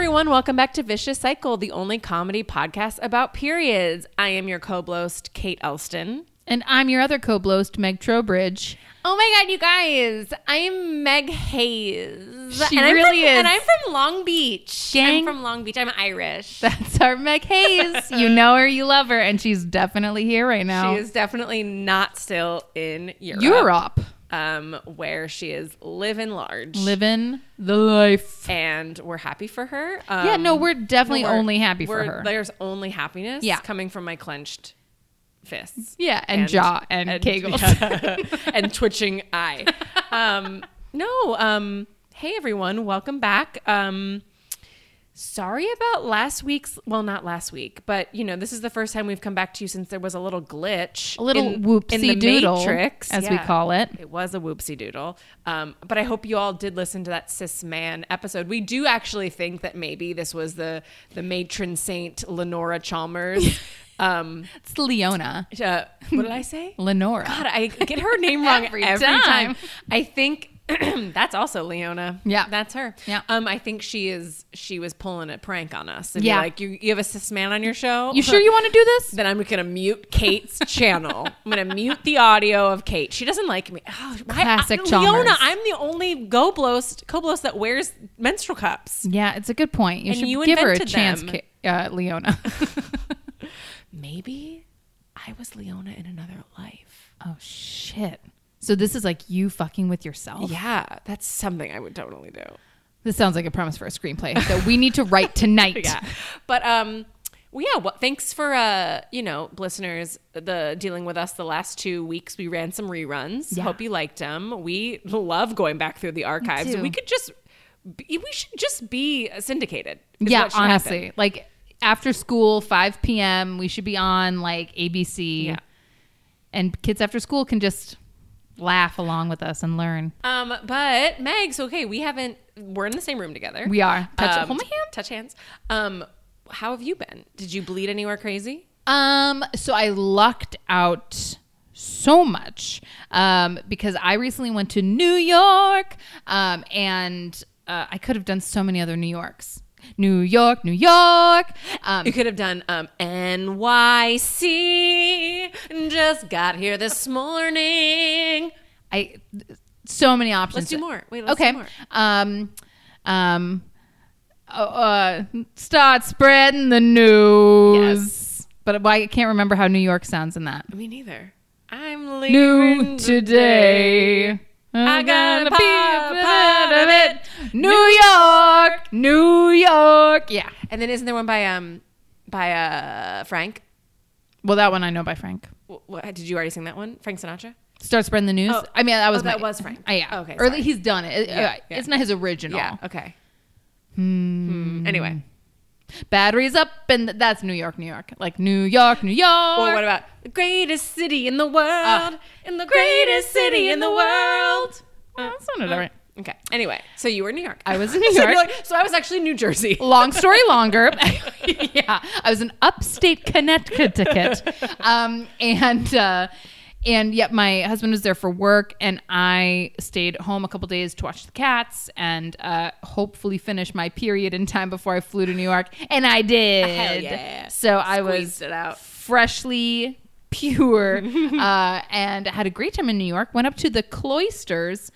everyone. Welcome back to Vicious Cycle, the only comedy podcast about periods. I am your co-blost, Kate Elston. And I'm your other co-blost, Meg Trowbridge. Oh my god, you guys! I'm Meg Hayes. She and I'm really from, is. And I'm from Long Beach. Gang. I'm from Long Beach. I'm Irish. That's our Meg Hayes. you know her, you love her, and she's definitely here right now. She is definitely not still in Europe. Europe. Um, where she is living large. Living the life. and we're happy for her. Um, yeah, no, we're definitely we're- only happy for we're- her. There's only happiness Yeah. coming from my clenched fists. Yeah, and, jaw and, kegels. yeah, and twitching eye. Um, no, um, hey everyone, welcome back. Um, sorry about last week's. Well, not last week, but you know, this is the first time we've come back to you since there was a little glitch, A little in, whoopsie in the doodle, matrix, as we call it. It was a whoopsie doodle. Um, but I hope you all did listen to that cis man episode. We do actually think that maybe this was the the matron saint Lenora Chalmers. um, It's Leona. uh, what did I say? Lenora. God, I get her name wrong Every every, time. time. I think that's also Leona. Yeah. that's her. Yeah. Um, I think she is. She was pulling a prank on us. And Yeah. like you, you have a cis man on your show. You sure you want to do this? Then I'm gonna mute Kate's channel. I'm gonna mute the audio of Kate. She doesn't like me. Oh, Classic I, Chalmers. Leona. I'm the only go blost, co-blost that wears menstrual cups. Yeah, it's a good point. You And should you give her a chance. Uh, Leona. Maybe I was Leona in another life. oh shit. So this is like you fucking with yourself. Yeah, that's something I would totally do. This sounds like a premise for a screenplay that we need to write tonight. yeah but um well yeah well, thanks for uh you know listeners the dealing with us the last two weeks we ran some reruns Yeah. hope you liked them we love going back through the archives we could just be, we should just be syndicated yeah, honestly, happen. like after school, 5 p.m., we should be on like ABC. Yeah. And kids after school can just laugh along with us and learn. um but megs okay we haven't we're in the same room together We are. Touch um, hold my hand. touch hands um how have you been did you bleed anywhere crazy Um, so I lucked out so much um, because I recently went to New York um, and uh, I could have done so many other New Yorks. New York, New York. Um, You could have done um, NYC. Just got here this morning. I so many options. Let's do more. Wait, let's okay. do more. Um, um, uh, uh, start spreading the news. Yes. But I can't remember how New York sounds in that. Me neither. I'm leaving New leaving today. I gotta I'm be gonna a part of it. New York, New York. Yeah. And then isn't there one by um by uh Frank? Well, that one I know by Frank. Wh- What, did you already sing that one? Frank Sinatra? Start spreading the news. Oh. I mean, that was Oh, that my- was Frank. Uh, yeah. Okay, Or sorry. he's done it. It- Yeah, yeah. It's not his original. Yeah. Okay. Hmm. Anyway. Batteries up, and that's New York, New York. Like New York, New York. Or what about the greatest city in the world? in the greatest city in the world. Oh, that sounded all right. Okay. Anyway, so you were in New York. I was in New So York. like- so I was actually in New Jersey. Long story longer. yeah, I was in upstate Connecticut, um, and uh, and yet my husband was there for work, and I stayed home a couple days to watch the cats and uh, hopefully finish my period in time before I flew to New York, and I did. Hell yeah. So I was freshly pure uh, and had a great time in New York. Went up to the cloisters.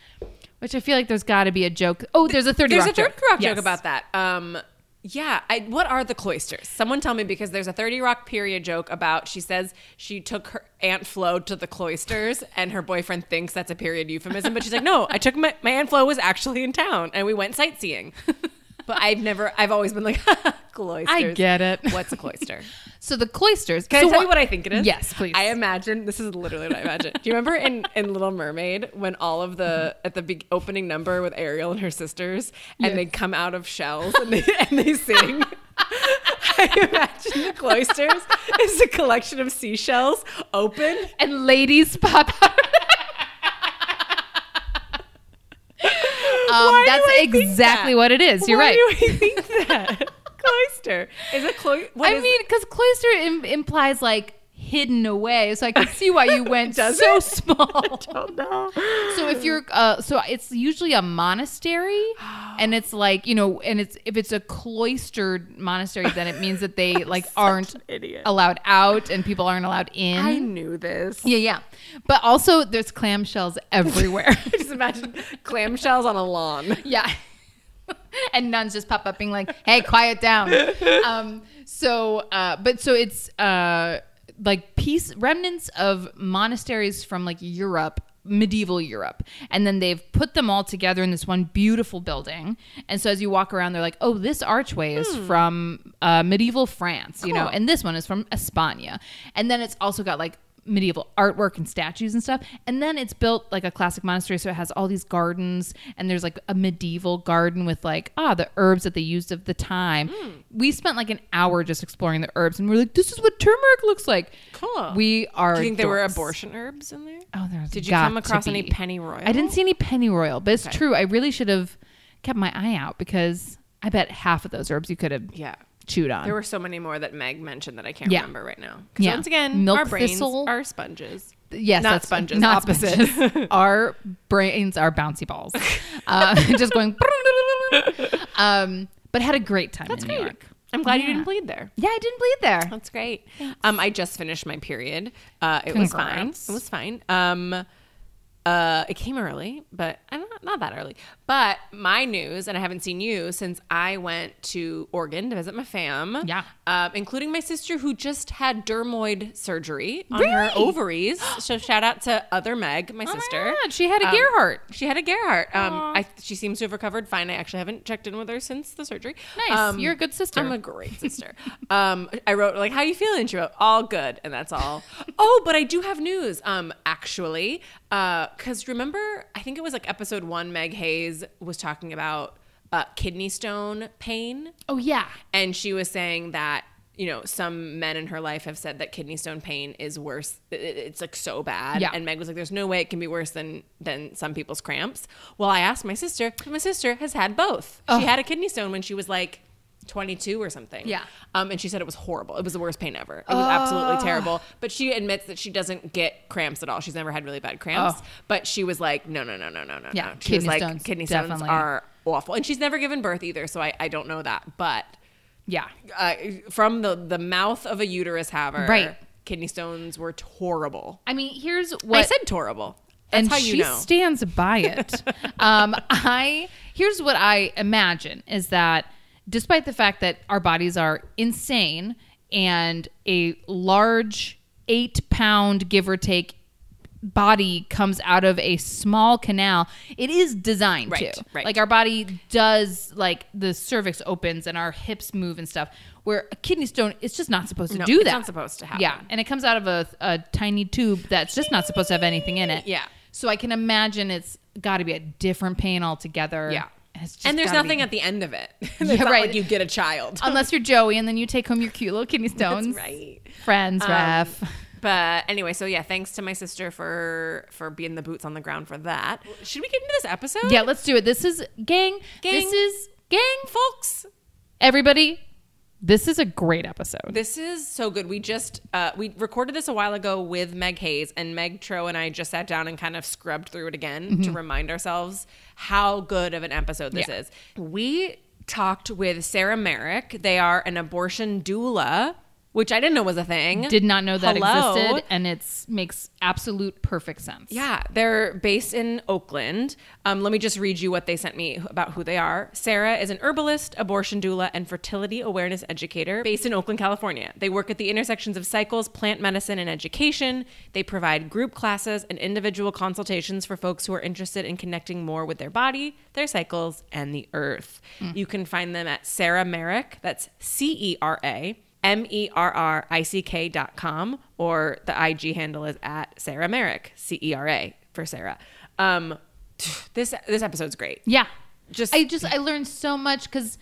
Which I feel like there's got to be a joke. Oh, there's a 30 There's Rock a third joke. rock Yes. joke about that. Um, yeah. I, what are the cloisters? Someone tell me because there's a 30 Rock period joke about she says she took her Aunt Flo to the cloisters and her boyfriend thinks that's a period euphemism. But she's like, no, I took my, my Aunt Flo was actually in town and we went sightseeing. But I've never, I've always been like, cloisters. I get it. What's a cloister? So the cloisters. Can so I tell you what I think it is? Yes, please. I imagine this is literally what I imagine. Do you remember in, in Little Mermaid when all of the at the big opening number with Ariel and her sisters and Yeah. they come out of shells and they and they sing? I imagine the cloisters is a collection of seashells open. and ladies pop out. um, that's exactly that? what it is. You're Why right. Do I think that? Cloister is a clo- what I mean, because cloister Im- implies like hidden away, so I can see why you went so small. Oh no. So if you're, uh, so it's usually a monastery, and it's like you know, and it's if it's a cloistered monastery, then it means that they like aren't allowed out, and people aren't allowed in. I knew this. yeah, yeah. But also, there's clamshells everywhere. Just imagine clamshells on a lawn. yeah. and nuns just pop up being like, "Hey, quiet down." Um, so, uh, but so it's uh, like piece remnants of monasteries from like Europe, medieval Europe, and then they've put them all together in this one beautiful building. And so as you walk around, they're like, "Oh, this archway is from uh, medieval France," you know, and this one is from España, and then it's also got like medieval artwork and statues and stuff. And then it's built like a classic monastery, so it has all these gardens, and there's like a medieval garden with like ah the herbs that they used of the time. We spent like an hour just exploring the herbs, and we're like, this is what turmeric looks like. Cool. We are. Do you think there were abortion herbs in there? Oh, there's. Did you come across any pennyroyal? I didn't see any pennyroyal, but it's Okay. true. I really should have kept my eye out because I bet half of those herbs you could have Yeah. Chewed on. There were so many more that Meg mentioned that I can't Yeah. remember right now. Yeah. Once again, Milk our brains thistle. are sponges. Yes, Not that's sponges, Not opposite. sponges. Our brains are bouncy balls, uh, just going. um, but had a great time That's in great. New York. I'm glad you didn't bleed there. Yeah, I didn't bleed there. That's great. Um, I just finished my period. Uh, it was fine. It was fine. Um, uh, it came early, but uh, not, not that early. But my news, and I haven't seen you since I went to Oregon to visit my fam. Yeah. Um, including my sister who just had dermoid surgery on her ovaries. so shout out to other Meg, my Oh my sister. God, she had a Um, Gerhardt. She had a Gerhardt. Um, I, she seems to have recovered fine. I actually haven't checked in with her since the surgery. Nice. Um, You're a good sister. I'm a great sister. um, I wrote like, "How you feeling?" She wrote, "All good," and that's all. oh, but I do have news. Um, actually, because remember, I think it was like episode one. Meg Hayes was talking about uh, kidney stone pain, Oh yeah. and she was saying that. You know, some men in her life have said that kidney stone pain is worse. it- it- It's like so bad. Yeah. And Meg was like, "There's no way it can be worse than than some people's cramps." Well, I asked my sister, My sister has had both. Oh. She had a kidney stone when she was like 22 or something. Yeah. Um, and she said it was horrible. It was the worst pain ever. It was absolutely terrible. But she admits that she doesn't get cramps at all. She's never had really bad cramps. Oh. But she was like, no, no, no, no, no, no. Yeah, no. She was kidney like, stones, kidney stones definitely. are awful. And she's never given birth either, so I, I don't know that. But Yeah. uh, from the the mouth of a uterus haver, Right. Kidney stones were horrible. I mean, here's what I said horrible. That's and how you she know. stands by it. um, I here's what I imagine is that despite the fact that our bodies are insane and a large eight pound give or take body comes out of a small canal it is designed Right, to right. like our body does like the cervix opens and our hips move and stuff where a kidney stone it's just not supposed to No, do it's that not supposed to happen. yeah and it comes out of a, a tiny tube that's just not supposed to have anything in it Yeah. so I can imagine it's got to be a different pain altogether. Yeah. And, and there's nothing be- at the end of it. Yeah, right. like you get a child. unless you're Joey and then you take home your cute little kidney stones. right. Friends, Um, ref. But anyway, so yeah, thanks to my sister for for being the boots on the ground for that. Should we get into this episode? Yeah, let's do it. This is gang. Gang. This is gang. folks. Everybody, this is a great episode. This is so good. We just uh, we recorded this a while ago with Meg Hayes, and Meg Tro and I just sat down and kind of scrubbed through it again to remind ourselves how good of an episode this Mm-hmm. Yeah. is. We talked with Cera Merrick. They are an abortion doula, which I didn't know was a thing. Did not know that Hello. existed, and it's makes absolute perfect sense. Yeah, they're based in Oakland. Um, let me just read you what they sent me about who they are. Cera is an herbalist, abortion doula, and fertility awareness educator based in Oakland, California. They work at the intersections of cycles, plant medicine, and education. They provide group classes and individual consultations for folks who are interested in connecting more with their body, their cycles, and the earth. You can find them at Cera Merrick, that's C E R A. M E R R I C K dot com, or the IG handle is at Cera Merrick, C E R A for Cera. Um, this this episode's great. Yeah. Just- I just I learned so much because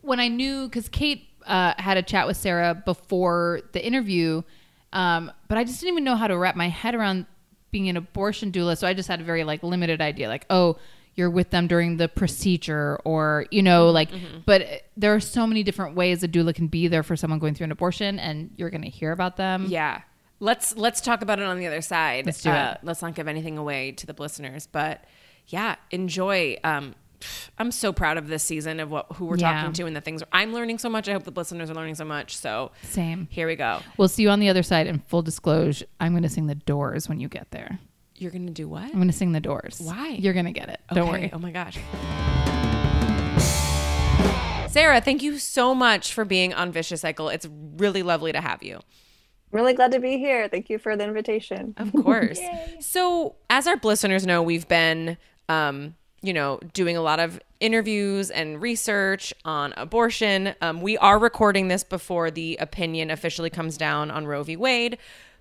when I knew because Kate uh, had a chat with Cera before the interview, um, but I just didn't even know how to wrap my head around being an abortion doula. So I just had a very like limited idea, like oh. You're with them during the procedure, or you know, like. But there are so many different ways a doula can be there for someone going through an abortion, and you're going to hear about them. Yeah. let's let's talk about it on the other side. Let's do uh, it. Let's not give anything away to the listeners, but yeah, enjoy. Um, I'm so proud of this season of what who we're Yeah. talking to and the things I'm learning so much. I hope the listeners are learning so much. So Same. here we go. We'll see you on the other side. And full disclosure, I'm going to sing the doors when you get there. You're gonna do what? I'm going to sing the doors. Why? You're going to get it. Don't worry. Oh my gosh. Cera, thank you so much for being on Vicious Cycle. It's really lovely to have you. Really glad to be here. Thank you for the invitation. Of course. so, as our listeners know, we've been, um, you know, doing a lot of interviews and research on abortion. Um, we are recording this before the opinion officially comes down on Roe v. Wade.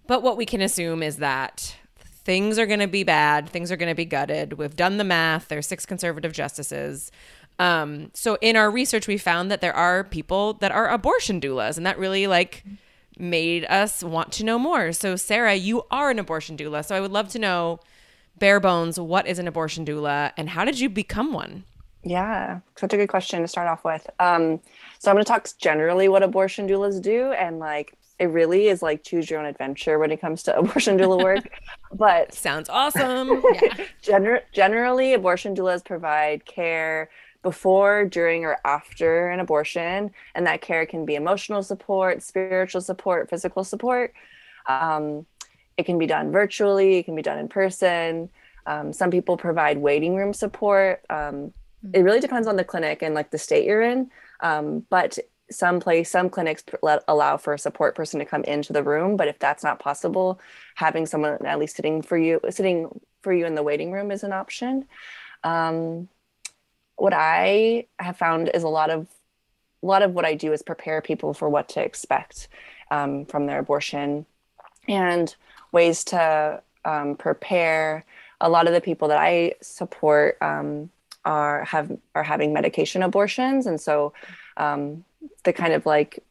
But what we can assume is that things are going to be bad. Things are going to be gutted. We've done the math. There's six conservative justices. Um, so in our research, we found that there are people that are abortion doulas, and that really like made us want to know more. So Cera, you are an abortion doula. So I would love to know, bare bones, what is an abortion doula, and how did you become one? Yeah, such a good question to start off with. Um, so I'm going to talk generally what abortion doulas do, and like it really is like choose your own adventure when it comes to abortion doula work. but Sounds awesome. gener- generally, abortion doulas provide care before, during, or after an abortion, and that care can be emotional support, spiritual support, physical support. Um, it can be done virtually, it can be done in person. Um, some people provide waiting room support. Um, it really depends on the clinic and like the state you're in. Um, but some place, some clinics let, allow for a support person to come into the room. But if that's not possible, having someone at least sitting for you, sitting for you in the waiting room is an option. Um, what I have found is a lot of a lot of what I do is prepare people for what to expect um, from their abortion and ways to um, prepare. A lot of the people that I support um, are have are having medication abortions, and so um, the kind of like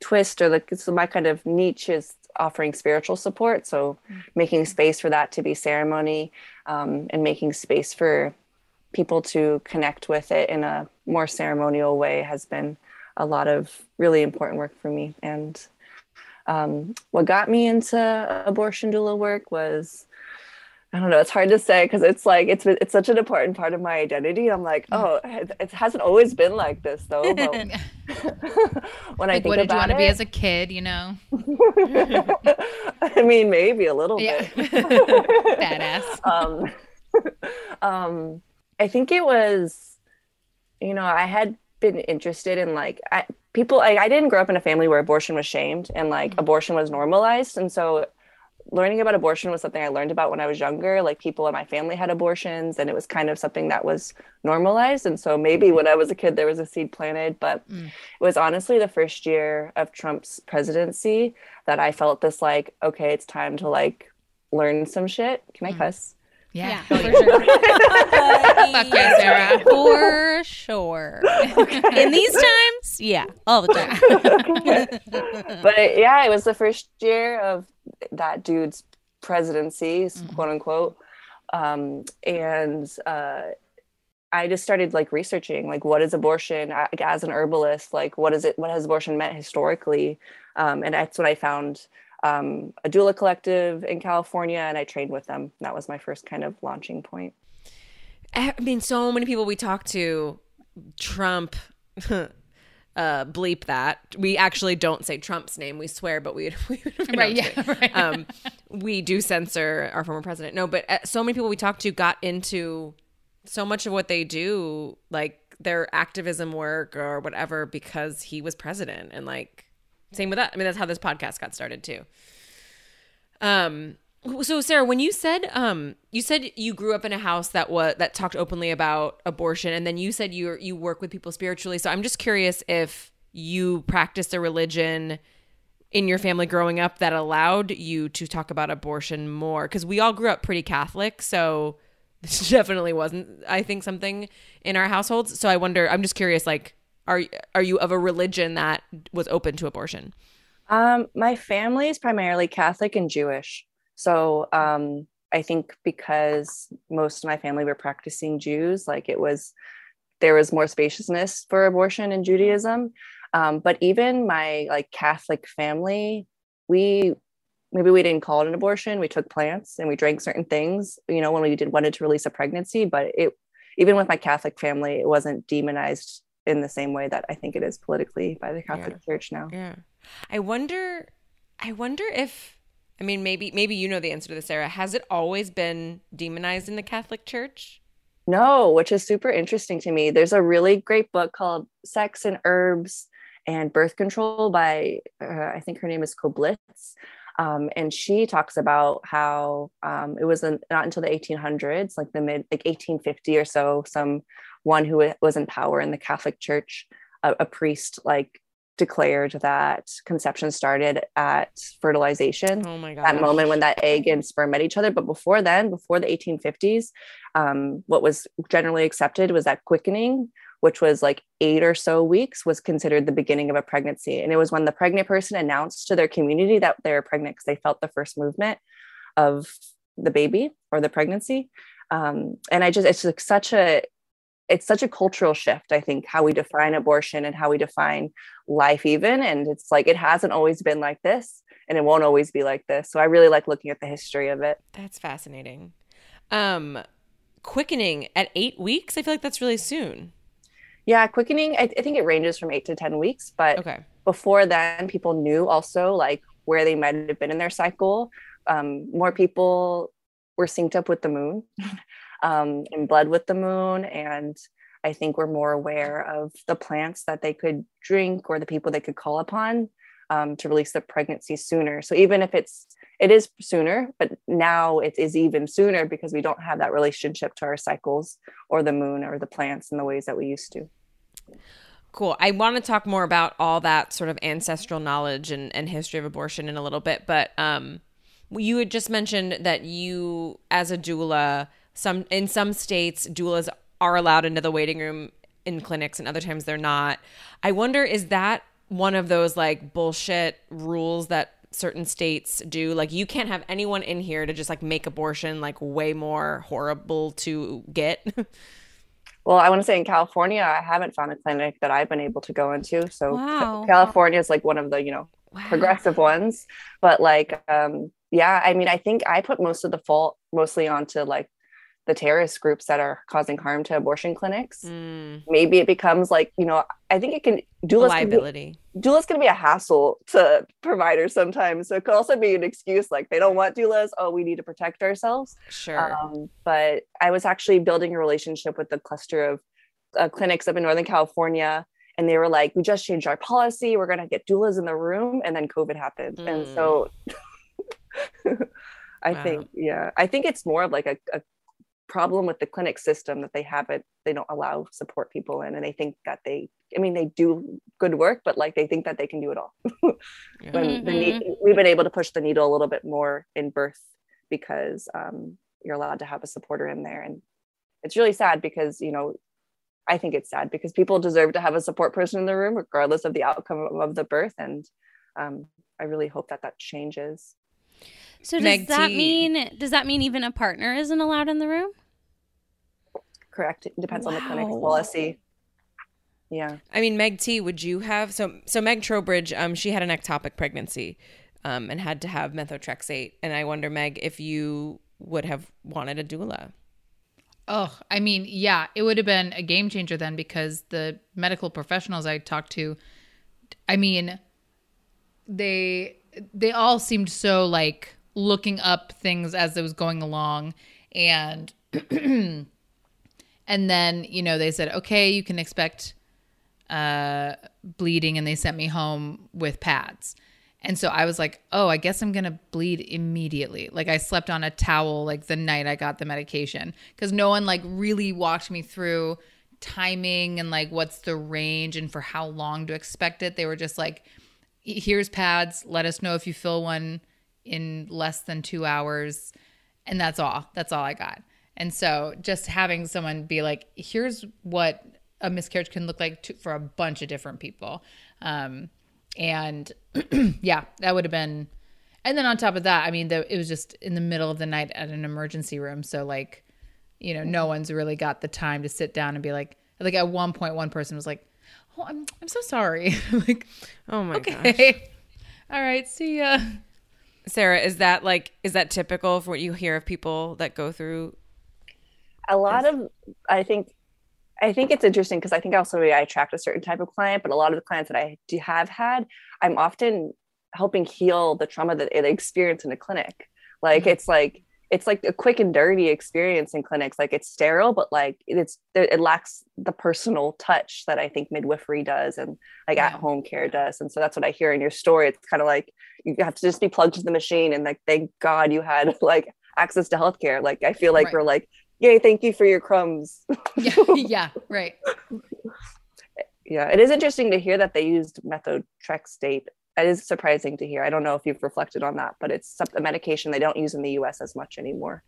twist or like so my kind of niche is offering spiritual support. So making space for that to be ceremony um, and making space for people to connect with it in a more ceremonial way has been a lot of really important work for me. And um, what got me into abortion doula work was I don't know. It's hard to say because it's like it's it's such an important part of my identity. I'm like, oh, it, hasn't always been like this though. When I Like, think what did you want to be as a kid, you know? I mean, maybe a little Yeah. bit. Badass. um, um, I think it was, you know, I had been interested in like I, people. I, I didn't grow up in a family where abortion was shamed and like abortion was normalized, and so learning about abortion was something I learned about when I was younger. Like people in my family had abortions, and it was kind of something that was normalized. And so maybe when I was a kid, there was a seed planted. But Mm. it was honestly the first year of Trump's presidency that I felt this like, okay, it's time to like learn some shit. Can I cuss? Yeah, Yeah. for sure. Fuck yeah, Cera. For sure. In these times, yeah, all the time. but yeah, it was the first year of that dude's presidency, quote unquote. Um, and uh, I just started like researching, like, what is abortion as an herbalist? Like, what is it? What has abortion meant historically? Um, and that's when I found um, a doula collective in California, and I trained with them. That was my first kind of launching point. I mean, so many people we talk to, Trump, uh, bleep that. We actually don't say Trump's name. We swear, but we, we, Right, yeah, right. Um, we do censor our former president. No, but uh, so many people we talked to got into so much of what they do, like their activism work or whatever, because he was president. And like, same with that. I mean, that's how this podcast got started too. Um. So Cera, when you said um you said you grew up in a house that was that talked openly about abortion and then you said you you work with people spiritually. So I'm just curious if you practiced a religion in your family growing up that allowed you to talk about abortion more cuz we all grew up pretty Catholic, so this definitely wasn't I think something in our households. So I wonder I'm just curious like are are you of a religion that was open to abortion? Um, my family is primarily Catholic and Jewish. So um, I think because most of my family were practicing Jews, like it was, there was more spaciousness for abortion in Judaism. Um, but even my like Catholic family, we maybe we didn't call it an abortion. We took plants and we drank certain things, you know, when we did wanted to release a pregnancy. But it, even with my Catholic family, it wasn't demonized in the same way that I think it is politically by the Catholic Church now. Yeah. I wonder I wonder if I mean maybe maybe you know the answer to this Cera. Has it always been demonized in the Catholic Church? No, which is super interesting to me. There's a really great book called Sex and Herbs and Birth Control by uh, I think her name is Koblitz. Um, and she talks about how um, it was not until the 1800s, like the mid, like 1850 or so, some one who was in power in the Catholic Church, a, a priest like declared that conception started at fertilization. Oh my god! That moment when that egg and sperm met each other. But before then, before the 1850s, um, what was generally accepted was that quickening, which was like eight or so weeks, was considered the beginning of a pregnancy. And it was when the pregnant person announced to their community that they were pregnant because they felt the first movement of the baby or the pregnancy. Um, and I just, it's like such a it's such a cultural shift i think how we define abortion and how we define life even and it's like it hasn't always been like this and it won't always be like this so i really like looking at the history of it. That's fascinating. Um quickening at eight weeks? I feel like that's really soon. Yeah quickening i, I think it ranges from eight to ten weeks but okay. before then people knew also like where they might have been in their cycle. Um, more people were synced up with the moon um, in blood with the moon. And I think we're more aware of the plants that they could drink or the people they could call upon um, to release the pregnancy sooner. So even if it's it is sooner, but now it is even sooner because we don't have that relationship to our cycles or the moon or the plants in the ways that we used to. Cool. I want to talk more about all that sort of ancestral knowledge and, and history of abortion in a little bit, but um, you had just mentioned that you, as a doula, some in some states doulas are allowed into the waiting room in clinics and other times they're not i wonder is that one of those like bullshit rules that certain states do like you can't have anyone in here to just like make abortion like way more horrible to get well i want to say in california i haven't found a clinic that i've been able to go into so Wow. california is like one of the you know Wow. progressive ones but like um yeah i mean i think i put most of the fault mostly onto like the terrorist groups that are causing harm to abortion clinics Mm, maybe it becomes like you know i think it can doulas can be, liability doulas can be a hassle to providers sometimes so it could also be an excuse like they don't want doulas oh we need to protect ourselves sure um, but I was actually building a relationship with a cluster of uh, clinics up in Northern California. And they were like, we just changed our policy. We're going to get doulas in the room. And then COVID happened. And Mm. so I Wow. think, yeah, I think it's more of like a, a problem with the clinic system that they haven't, they don't allow support people in. And they think that they, I mean, they do good work, but like they think that they can do it all. Yeah. when the ne- we've been able to push the needle a little bit more in birth because um, you're allowed to have a supporter in there and it's really sad because you know i think it's sad because people deserve to have a support person in the room regardless of the outcome of the birth and um, i really hope that that changes So does Meg that T. mean does that mean even a partner isn't allowed in the room? Correct it depends on the clinic's Wow. policy yeah I mean, Meg T, would you have so so Meg Trowbridge? Um, she had an ectopic pregnancy, um, and had to have methotrexate. And I wonder, Meg, if you would have wanted a doula. Oh, I mean, yeah, it would have been a game changer then because the medical professionals I talked to, I mean, they they all seemed so like looking up things as it was going along and and then, you know, they said, "Okay, you can expect uh bleeding and they sent me home with pads." And so I was like, oh, I guess I'm going to bleed immediately. Like I slept on a towel like the night I got the medication cuz no one like really walked me through timing and like what's the range and for how long to expect it. They were just like here's pads, let us know if you fill one in less than 2 hours and that's all. That's all I got. And so just having someone be like here's what a miscarriage can look like to, for a bunch of different people. Um and yeah, that would have been. And then on top of that, I mean, the, it was just in the middle of the night at an emergency room, so like, you know, no one's really got the time to sit down and be like, like at one point, one person was like, "Oh, I'm I'm so sorry." like, Oh my gosh. okay, all right, see ya. Cera, is that like is that typical for what you hear of people that go through? A lot of i think i think it's interesting because i think also i attract a certain type of client but a lot of the clients that i do have had i'm often helping heal the trauma that they experience in a clinic like Mm-hmm. it's like it's like a quick and dirty experience in clinics like it's sterile but like it's it lacks the personal touch that i think midwifery does and like Yeah. at home care does and so that's what i hear in your story it's kind of like you have to just be plugged to the machine and like thank god you had like access to healthcare like i feel like Right. we're like yay thank you for your crumbs. Yeah, yeah, right. yeah it is interesting to hear that they used methotrexate. It is surprising to hear. I don't know if you've reflected on that but it's some- a medication they don't use in the us as much anymore.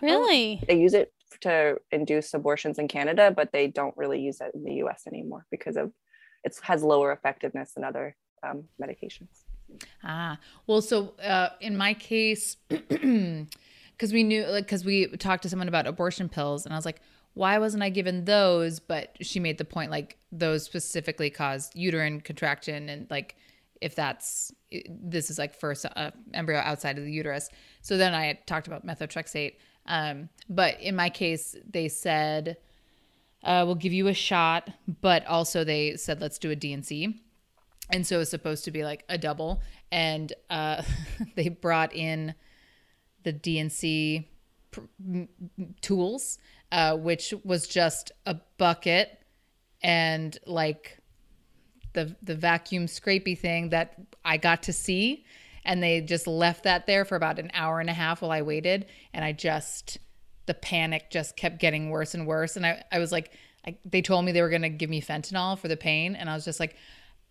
Really? they use it to induce abortions in canada but they don't really use it in the us anymore because of it has lower effectiveness than other um, medications. Ah, well, so uh, in my case, because we knew, like, because we talked to someone about abortion pills, and I was like, why wasn't I given those? But she made the point, like, those specifically cause uterine contraction, and like, if that's this is like first uh, embryo outside of the uterus. So then I talked about methotrexate. Um, but in my case, they said, uh, we'll give you a shot, but also they said, let's do a D&C and so it's supposed to be like a double and uh, they brought in the D&C tools uh, which was just a bucket and like the the vacuum scrapey thing that i got to see. And they just left that there for about an hour and a half while i waited. And i just the panic just kept getting worse and worse. And i, I was like I, they told me they were to give me fentanyl for the pain. And i was just like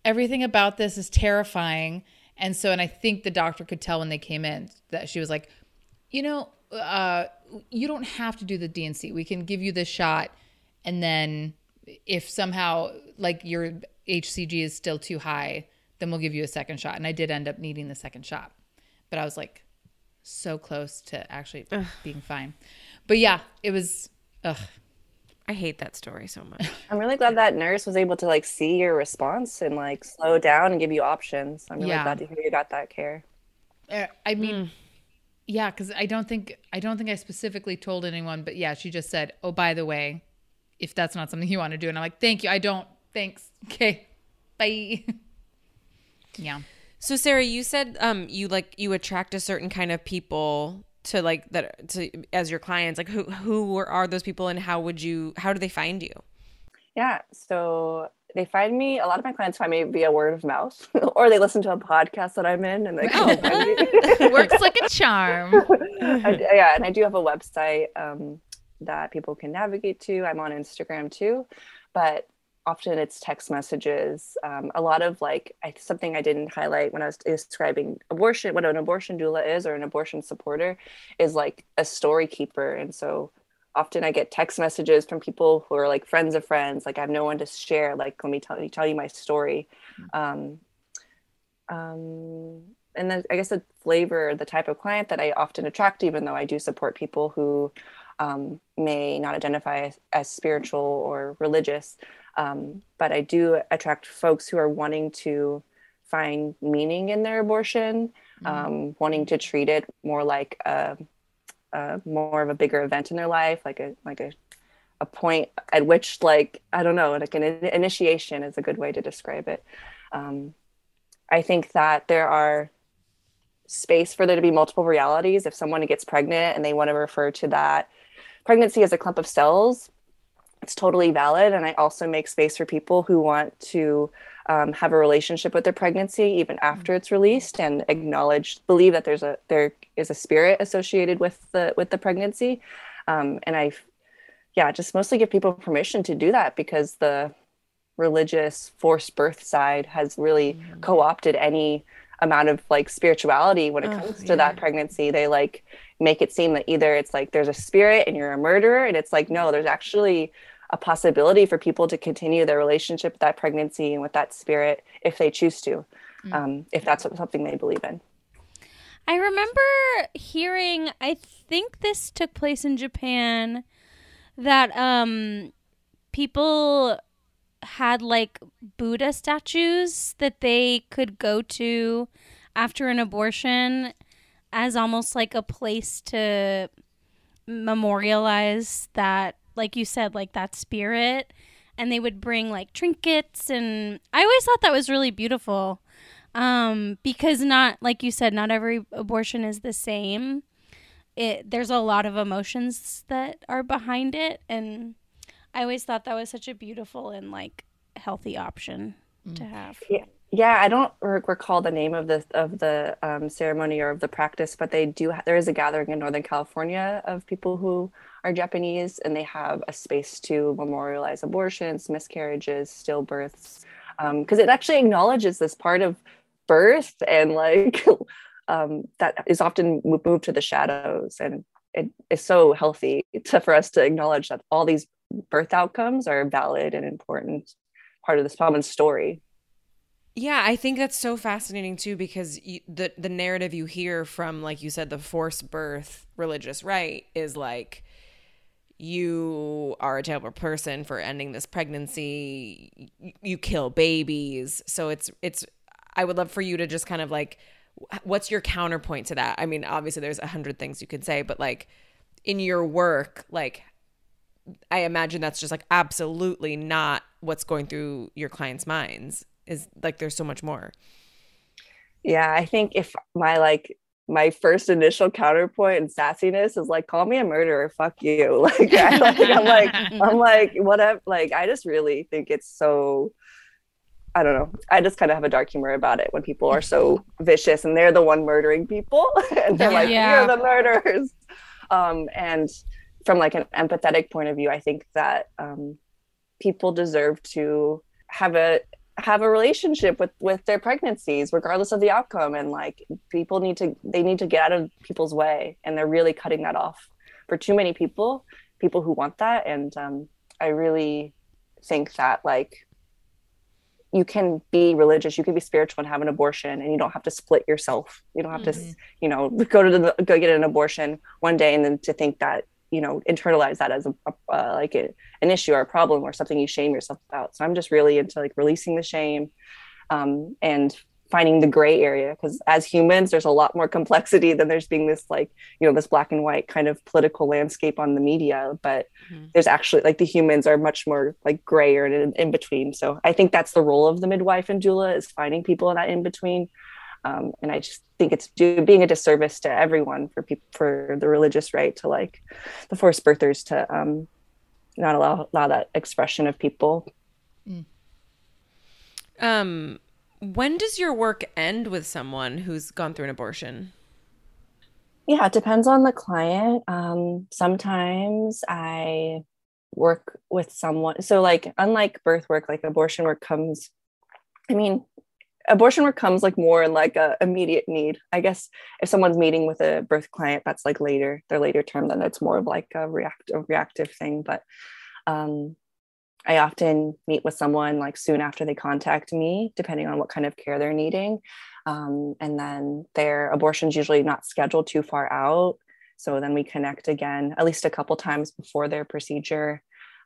everything about this is terrifying. And so, and I think the doctor could tell when they came in that she was like, you know, uh, you don't have to do the D&C. We can give you the shot. And then if somehow like your HCG is still too high, then we'll give you a second shot. And I did end up needing the second shot. But I was like so close to actually being fine. But yeah, it was, ugh. I hate that story so much. i'm really glad that nurse was able to like see your response and like slow down and give you options i'm really Yeah. glad to hear you got that care Uh, I mean, yeah, because I don't think I don't think I specifically told anyone, but yeah, she just said, "Oh, by the way, if that's not something you want to do," and I'm like, "Thank you, I don't. Thanks. Okay, bye." yeah. So Cera, you said um you like you attract a certain kind of people to like that to as your clients. Like who who are those people and how would you how do they find you? Yeah. So they find me, a lot of my clients find me via word of mouth, or they listen to a podcast that I'm in and they come find me. Works like a charm. I yeah. And I do have a website um, that people can navigate to. I'm on Instagram too, but often it's text messages. Um, a lot of like I, something I didn't highlight when I was describing abortion, what an abortion doula is or an abortion supporter is like a story keeper. And so often I get text messages from people who are like friends of friends, like I have no one to share. Like, let me tell you, tell you my story. Um, um, and then I guess the flavor, the type of client that I often attract, even though I do support people who um, may not identify as, as spiritual or religious, um, but I do attract folks who are wanting to find meaning in their abortion, um, wanting to treat it more like a, a more of a bigger event in their life, like a like a a point at which like I don't know, like an in- initiation is a good way to describe it. Um, I think that there are space for there to be multiple realities. If someone gets pregnant and they want to refer to that pregnancy as a clump of cells, it's totally valid. And I also make space for people who want to um, have a relationship with their pregnancy even after it's released and acknowledge, believe that there's a there is a spirit associated with the with the pregnancy. Um, and I, yeah, just mostly give people permission to do that because the religious forced birth side has really co-opted any amount of like spirituality when it Ugh, comes to that pregnancy. They like make it seem that either it's like there's a spirit and you're a murderer and it's like no there's actually a possibility for people to continue their relationship with that pregnancy and with that spirit if they choose to um, if that's something they believe in I remember hearing I think this took place in Japan that um people had like Buddha statues that they could go to after an abortion as almost like a place to memorialize that like you said like that spirit. And they would bring like trinkets and I always thought that was really beautiful um because not like you said not every abortion is the same it there's a lot of emotions that are behind it and I always thought that was such a beautiful and like healthy option to have. Yeah. Yeah, I don't re- recall the name of the of the um, ceremony or of the practice, but they do. Ha- there is a gathering in Northern California of people who are Japanese, and they have a space to memorialize abortions, miscarriages, stillbirths, because it actually acknowledges this part of birth and like um, that is often moved to the shadows, and it is so healthy to, for us to acknowledge that all these birth outcomes are valid and important part of this common story. Yeah, I think that's so fascinating too because you, the the narrative you hear from like you said the forced birth religious right is like you are a terrible person for ending this pregnancy. You, you kill babies. So it's it's I would love for you to just kind of like what's your counterpoint to that I mean obviously there's a hundred things you could say but like in your work like I imagine that's just like absolutely not what's going through your clients' minds. Is like there's so much more. Yeah, I think if my like my first initial counterpoint and sassiness is like, call me a murderer, fuck you. Like, I, like I'm like, I'm like, whatever. Like, I just really think it's so. I don't know. I just kind of have a dark humor about it when people are so vicious and they're the one murdering people, and they're like, Yeah. you're the murderers. Um, and from like an empathetic point of view, I think that um, people deserve to have a have a relationship with with their pregnancies regardless of the outcome and like people need to they need to get out of people's way and they're really cutting that off for too many people people who want that and um, i really think that like you can be religious you can be spiritual and have an abortion and you don't have to split yourself. You don't have to you know go to the go get an abortion one day and then to think that you know internalize that as a, a uh, like a, an issue or a problem or something you shame yourself about. So i'm just really into like releasing the shame um, and finding the gray area because as humans there's a lot more complexity than there's being this like you know this black and white kind of political landscape on the media but Mhm. there's actually like the humans are much more like grayer and in, in between. So i think that's the role of the midwife and doula is finding people in that in between. Um, and i just think it's do, being a disservice to everyone for people for the religious right to like the forced birthers to um, not allow allow that expression of people. Um, when does your work end with someone who's gone through an abortion? Yeah, it depends on the client. Um, sometimes I work with someone. So, like, unlike birth work, like abortion work comes, I mean, abortion work comes like more in like a immediate need. I guess if someone's meeting with a birth client, that's like later, their later term, then it's more of like a react a reactive thing. But um, I often meet with someone like soon after they contact me, depending on what kind of care they're needing. Um, and then their abortion's usually not scheduled too far out. So then we connect again at least a couple times before their procedure.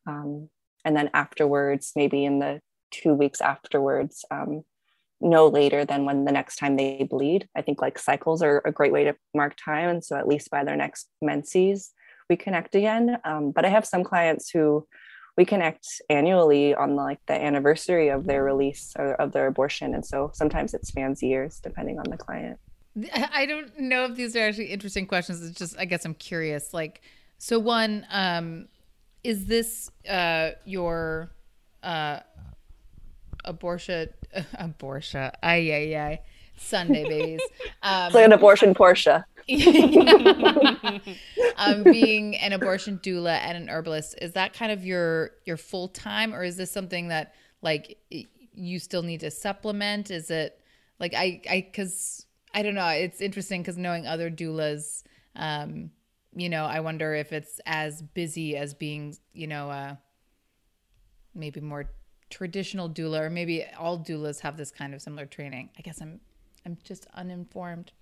Um, and then afterwards, maybe in the two weeks afterwards, um, no later than when the next time they bleed. I think like cycles are a great way to mark time. And so at least by their next menses, we connect again. Um, but I have some clients who we connect annually on like the anniversary of their release or of their abortion. And so sometimes it spans years depending on the client. I don't know if these are actually interesting questions. It's just, I guess I'm curious. Like, so one, um, is this uh, your uh, abortion? abortion? Ay, ay, ay. Sunday babies. Um, It's like an abortion Porsche. um, being an abortion doula and an herbalist is that kind of your your full time or is this something that like you still need to supplement? Is it like i i because i don't know it's interesting because knowing other doulas um you know i wonder if it's as busy as being you know uh maybe more traditional doula or maybe all doulas have this kind of similar training. I guess i'm i'm just uninformed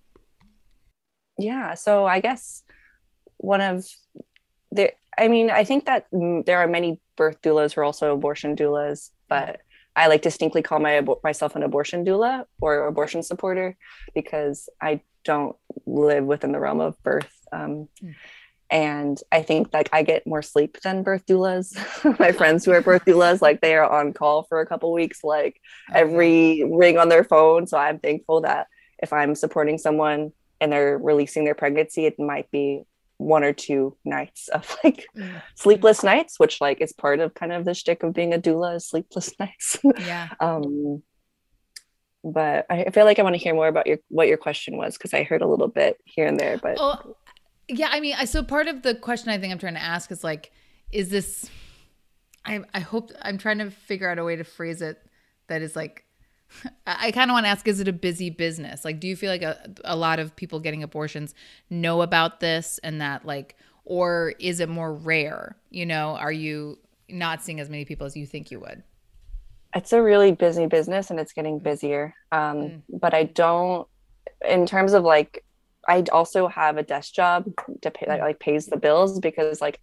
Yeah. So I guess one of the, I mean, I think that mm, there are many birth doulas who are also abortion doulas, but I like distinctly call my myself an abortion doula or abortion supporter because I don't live within the realm of birth. Um, mm. And I think like I get more sleep than birth doulas. my friends who are birth doulas, like they are on call for a couple weeks, like every ring on their phone. So I'm thankful that if I'm supporting someone and they're releasing their pregnancy, it might be one or two nights of like mm. sleepless nights, which like is part of kind of the shtick of being a doula is sleepless nights. Yeah. um, but I feel like I want to hear more about your what your question was because I heard a little bit here and there. But well, yeah, I mean, I so part of the question I think I'm trying to ask is like, is this? I I hope I'm trying to figure out a way to phrase it that is like I kind of want to ask is it a busy business? Like, do you feel like a, a lot of people getting abortions know about this and that, like, or is it more rare? You know, are you not seeing as many people as you think you would? It's a really busy business and it's getting busier. Um, mm. But I don't, in terms of like, I also have a desk job to pay, that mm. like pays the bills because like,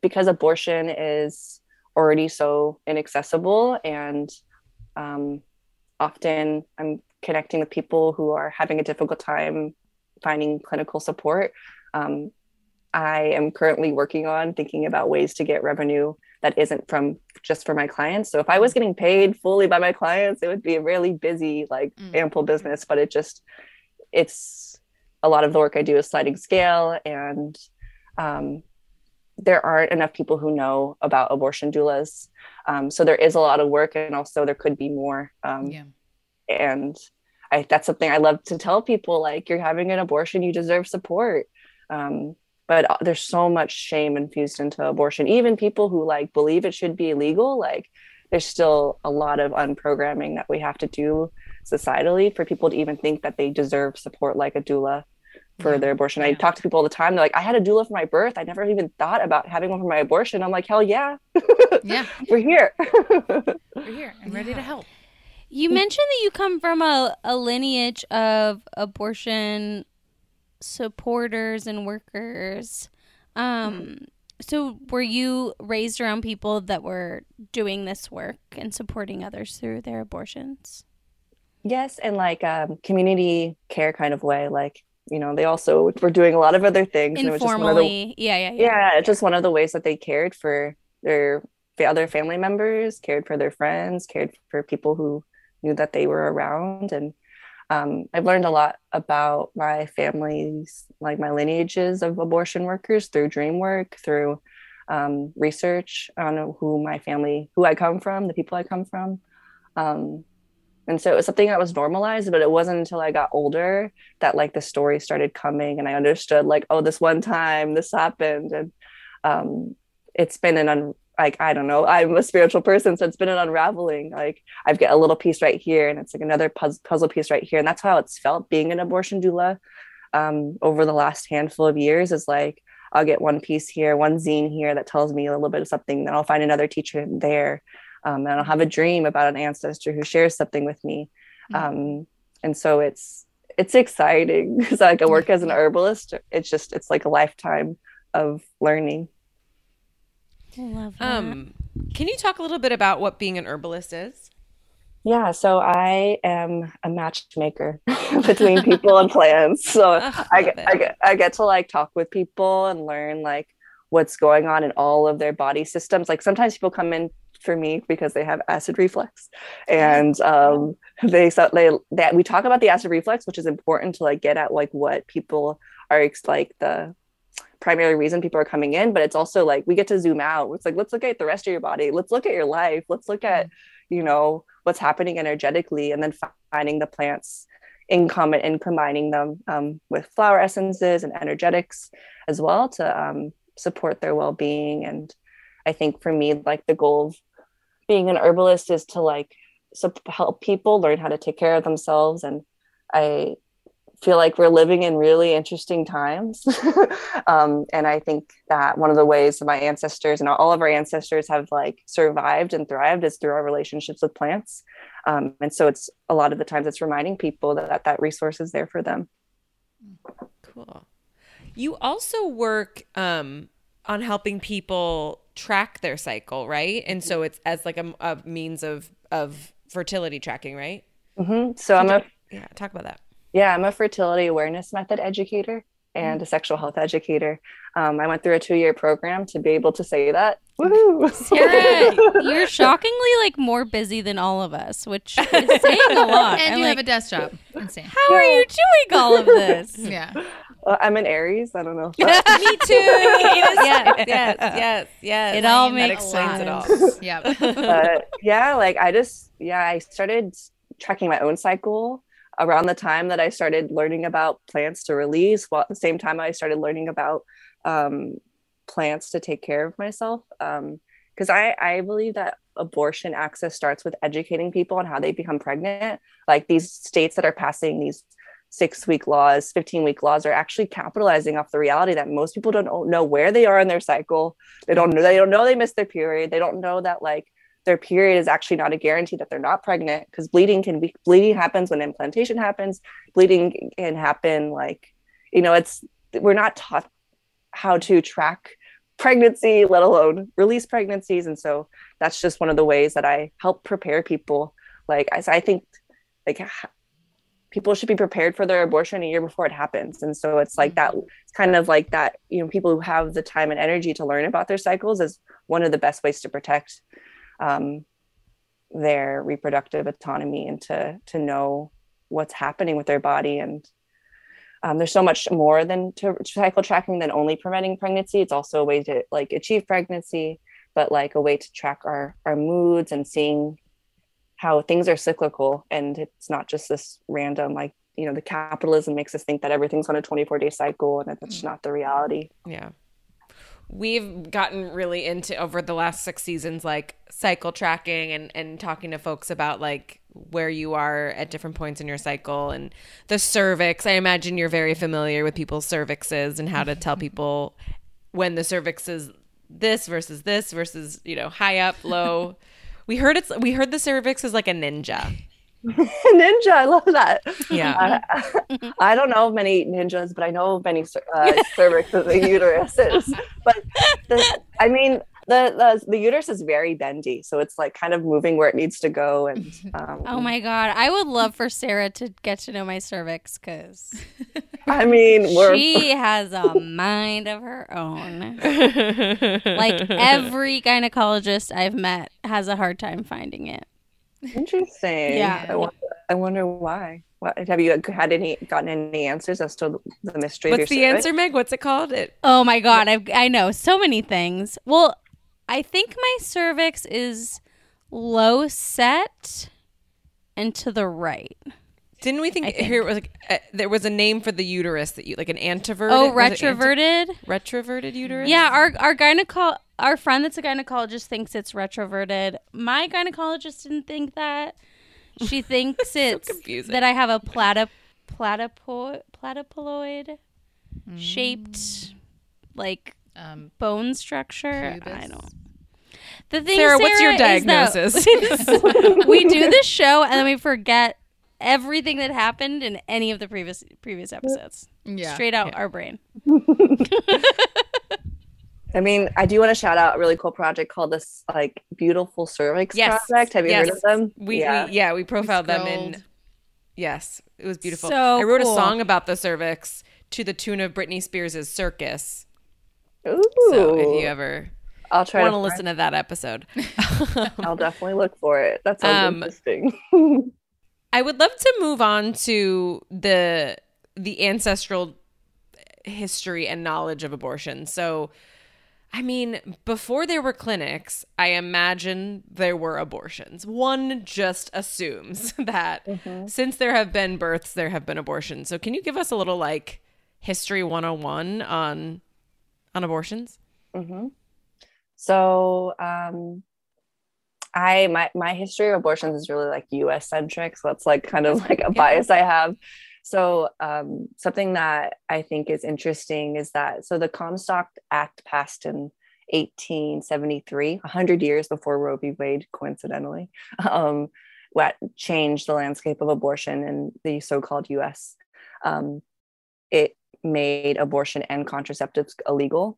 because abortion is already so inaccessible and um, often I'm connecting with people who are having a difficult time finding clinical support. Um, I am currently working on thinking about ways to get revenue that isn't from just for my clients. So if I was getting paid fully by my clients, it would be a really busy, like mm. ample business. But it just, it's a lot of the work I do is sliding scale, and um, there aren't enough people who know about abortion doulas. Um, so there is a lot of work, and also there could be more. Um, yeah. And I, that's something I love to tell people: like, you're having an abortion, you deserve support. Um, but uh, there's so much shame infused into abortion. Even people who like believe it should be illegal, like, there's still a lot of unprogramming that we have to do societally for people to even think that they deserve support like a doula for their abortion. I talk to people all the time. They're like, I had a doula for my birth. I never even thought about having one for my abortion. I'm like, hell yeah. Yeah. We're here. We're here and ready yeah. to help. You mentioned that you come from a, a lineage of abortion supporters and workers. Um, so were you raised around people that were doing this work and supporting others through their abortions? Yes, and like um, community care kind of way. Like you know, they also were doing a lot of other things. Informally, the, yeah, yeah, yeah. Yeah, just one of the ways that they cared for their other family members, cared for their friends, cared for people who knew that they were around, and um, I've learned a lot about my family's, like my lineages of abortion workers through dream work, through um, research on who my family, who I come from, the people I come from. Um, and so it was something that was normalized but it wasn't until i got older that like the story started coming and i understood like oh this one time this happened and um, it's been an un- like i don't know i'm a spiritual person so it's been an unraveling like i've got a little piece right here and it's like another puzzle piece right here. And that's how it's felt being an abortion doula um, over the last handful of years is like i'll get one piece here one zine here that tells me a little bit of something then i'll find another teacher there um, and I'll have a dream about an ancestor who shares something with me. Mm-hmm. Um, and so it's it's exciting because like I work as an herbalist. It's just it's like a lifetime of learning. Love that. Um, can you talk a little bit about what being an herbalist is? Yeah, so I am a matchmaker between people and plants. So oh, I, get, I get I get to like talk with people and learn like what's going on in all of their body systems. Like sometimes people come in for me because they have acid reflux. And um, they so they that we talk about the acid reflux which is important to like get at like what people are like the primary reason people are coming in but it's also like we get to zoom out. It's like let's look at the rest of your body. Let's look at your life. Let's look at you know what's happening energetically and then finding the plants in common and combining them um, with flower essences and energetics as well to um, support their well-being. And i think for me like the goal of being an herbalist is to like so help people learn how to take care of themselves and i feel like we're living in really interesting times. Um, and i think that one of the ways that my ancestors and all of our ancestors have like survived and thrived is through our relationships with plants. Um, and so it's a lot of the times it's reminding people that that, that resource is there for them. Cool. You also work um, on helping people track their cycle, right? And so it's as like a, a means of of fertility tracking, right? hmm So I'm a Yeah, talk about that. yeah I'm a fertility awareness method educator and a sexual health educator. Um, I went through a two year program to be able to say that. Woohoo! Cera, you're shockingly like more busy than all of us, which is saying a lot. And I'm you like, have a desk job. Insane. how are you doing all of this? Yeah. Uh, I'm an Aries. I don't know. That- Me too. yes, yes, yes, yes. It all that makes explains it all. Yeah. but yeah, like I just yeah, I started tracking my own cycle around the time that I started learning about plants to release, while at the same time I started learning about um, plants to take care of myself. Because I I believe that abortion access starts with educating people on how they become pregnant. Like these states that are passing these six week laws, 15 week laws are actually capitalizing off the reality that most people don't know where they are in their cycle. They don't know, they don't know they missed their period. They don't know that like their period is actually not a guarantee that they're not pregnant because bleeding can be bleeding happens when implantation happens. Bleeding can happen like, you know, it's we're not taught how to track pregnancy, let alone release pregnancies. And so that's just one of the ways that I help prepare people. Like I, I think like people should be prepared for their abortion a year before it happens. And so it's like that it's kind of like that you know people who have the time and energy to learn about their cycles is one of the best ways to protect um, their reproductive autonomy and to to know what's happening with their body. And um, there's so much more than to cycle tracking than only preventing pregnancy. It's also a way to like achieve pregnancy but like a way to track our our moods and seeing how things are cyclical and it's not just this random like you know the capitalism makes us think that everything's on a 24 day cycle and that's mm. not the reality Yeah. We've gotten really into over the last six seasons, like cycle tracking and, and talking to folks about like where you are at different points in your cycle and the cervix. I imagine you're very familiar with people's cervixes and how to tell people when the cervix is this versus this versus, you know, high up, low. We heard it's we heard the cervix is like a ninja. ninja i love that Yeah. I, I don't know many ninjas but i know many uh, cervixes and uteruses but the, i mean the, the the uterus is very bendy so it's like kind of moving where it needs to go and um, Oh my god, I would love for Cera to get to know my cervix because i mean we're she has a mind of her own. Like every gynecologist I've met has a hard time finding it. interesting Yeah. I wonder, I wonder why what, have you had any gotten any answers as to the mystery What's of the cervix? answer, Meg? What's it called? It Oh my god, I I know so many things. Well, I think my cervix is low set and to the right. didn't we think, I think. here it was like uh, there was a name for the uterus that you like an anteverted Oh, was it anti- retroverted. retroverted uterus? Yeah, our our gyneco our friend that's a gynecologist thinks it's retroverted. My gynecologist didn't think that. She thinks it's confusing. that I have a platyp platypo platypelloid shaped like Um, bone structure. I don't. The thing, Cera, what's your is that diagnosis? we do this show and then we forget everything that happened in any of the previous previous episodes. yeah. Straight out our brain. I mean, I do want to shout out a really cool project called this like Beautiful Cervix Yes. Project. Have you Yes. heard of them? We yeah. we yeah, we profiled them in. Yes, it was beautiful. So I wrote cool. a song about the cervix to the tune of Britney Spears' Circus. Ooh. So if you ever I'll try want to listen to that episode. I'll definitely look for it. That sounds Um, interesting. I would love to move on to the the ancestral history and knowledge of abortion. So, I mean, before there were clinics, I imagine there were abortions. One just assumes that since there have been births, there have been abortions. So, can you give us a little like history 101 on on abortions? hmm So, um, I my my history of abortions is really like U.S. centric, so that's like kind of like a bias I have. So, um, something that I think is interesting is that so the Comstock Act passed in 1873, 100 years before Roe v. Wade, coincidentally, um, what changed the landscape of abortion in the so-called U.S. Um, it made abortion and contraceptives illegal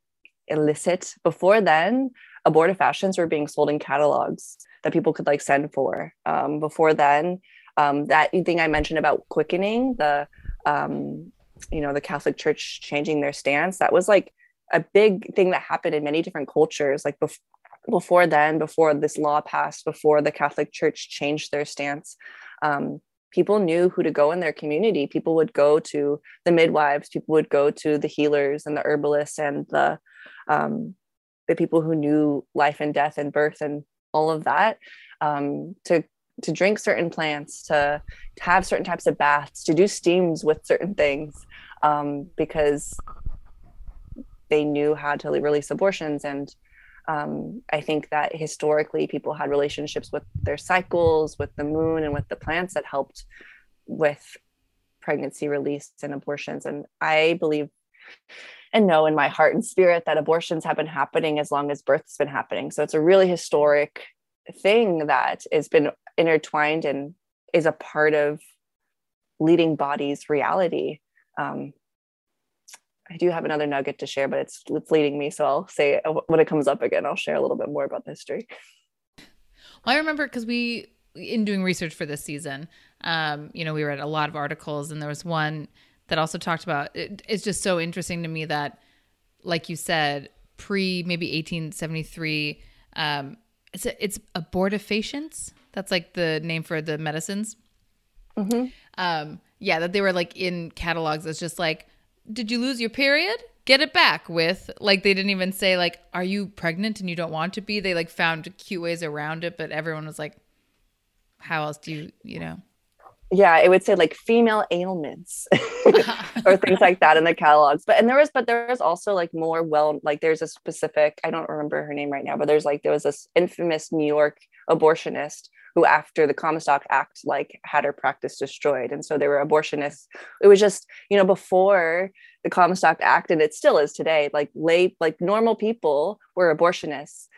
illicit. Before then, abortifacients were being sold in catalogs that people could like send for. Um, before then, um, that thing I mentioned about quickening, the um, you know the Catholic Church changing their stance, that was like a big thing that happened in many different cultures. Like bef- before then, before this law passed, before the Catholic Church changed their stance, um, people knew who to go in their community. People would go to the midwives, people would go to the healers and the herbalists and the um, the people who knew life and death and birth and all of that um, to to drink certain plants, to, to have certain types of baths, to do steams with certain things, um, because they knew how to release abortions. And um, I think that historically people had relationships with their cycles, with the moon, and with the plants that helped with pregnancy release and abortions. And I believe and know in my heart and spirit that abortions have been happening as long as birth's been happening. So it's a really historic thing that has been intertwined and is a part of leading bodies reality. Um, I do have another nugget to share, but it's it's leading me. So I'll say when it comes up again, I'll share a little bit more about the history. Well, I remember because we, in doing research for this season, um, you know, we read a lot of articles, and there was one that also talked about. It, it's just so interesting to me that, like you said, pre maybe 1873, um, it's a, it's abortifacients. That's like the name for the medicines. Mm-hmm. Um, yeah, that they were like in catalogs. It's just like, did you lose your period? Get it back with like they didn't even say like, are you pregnant and you don't want to be? They like found cute ways around it, but everyone was like, how else do you you know? Yeah it would say like female ailments or things like that in the catalogs. But and there was but there was also like more well like there's a specific i don't remember her name right now but there's like there was this infamous new york abortionist who after the comstock act like had her practice destroyed. And so there were abortionists. It was just you know before the comstock act and it still is today like late like normal people were abortionists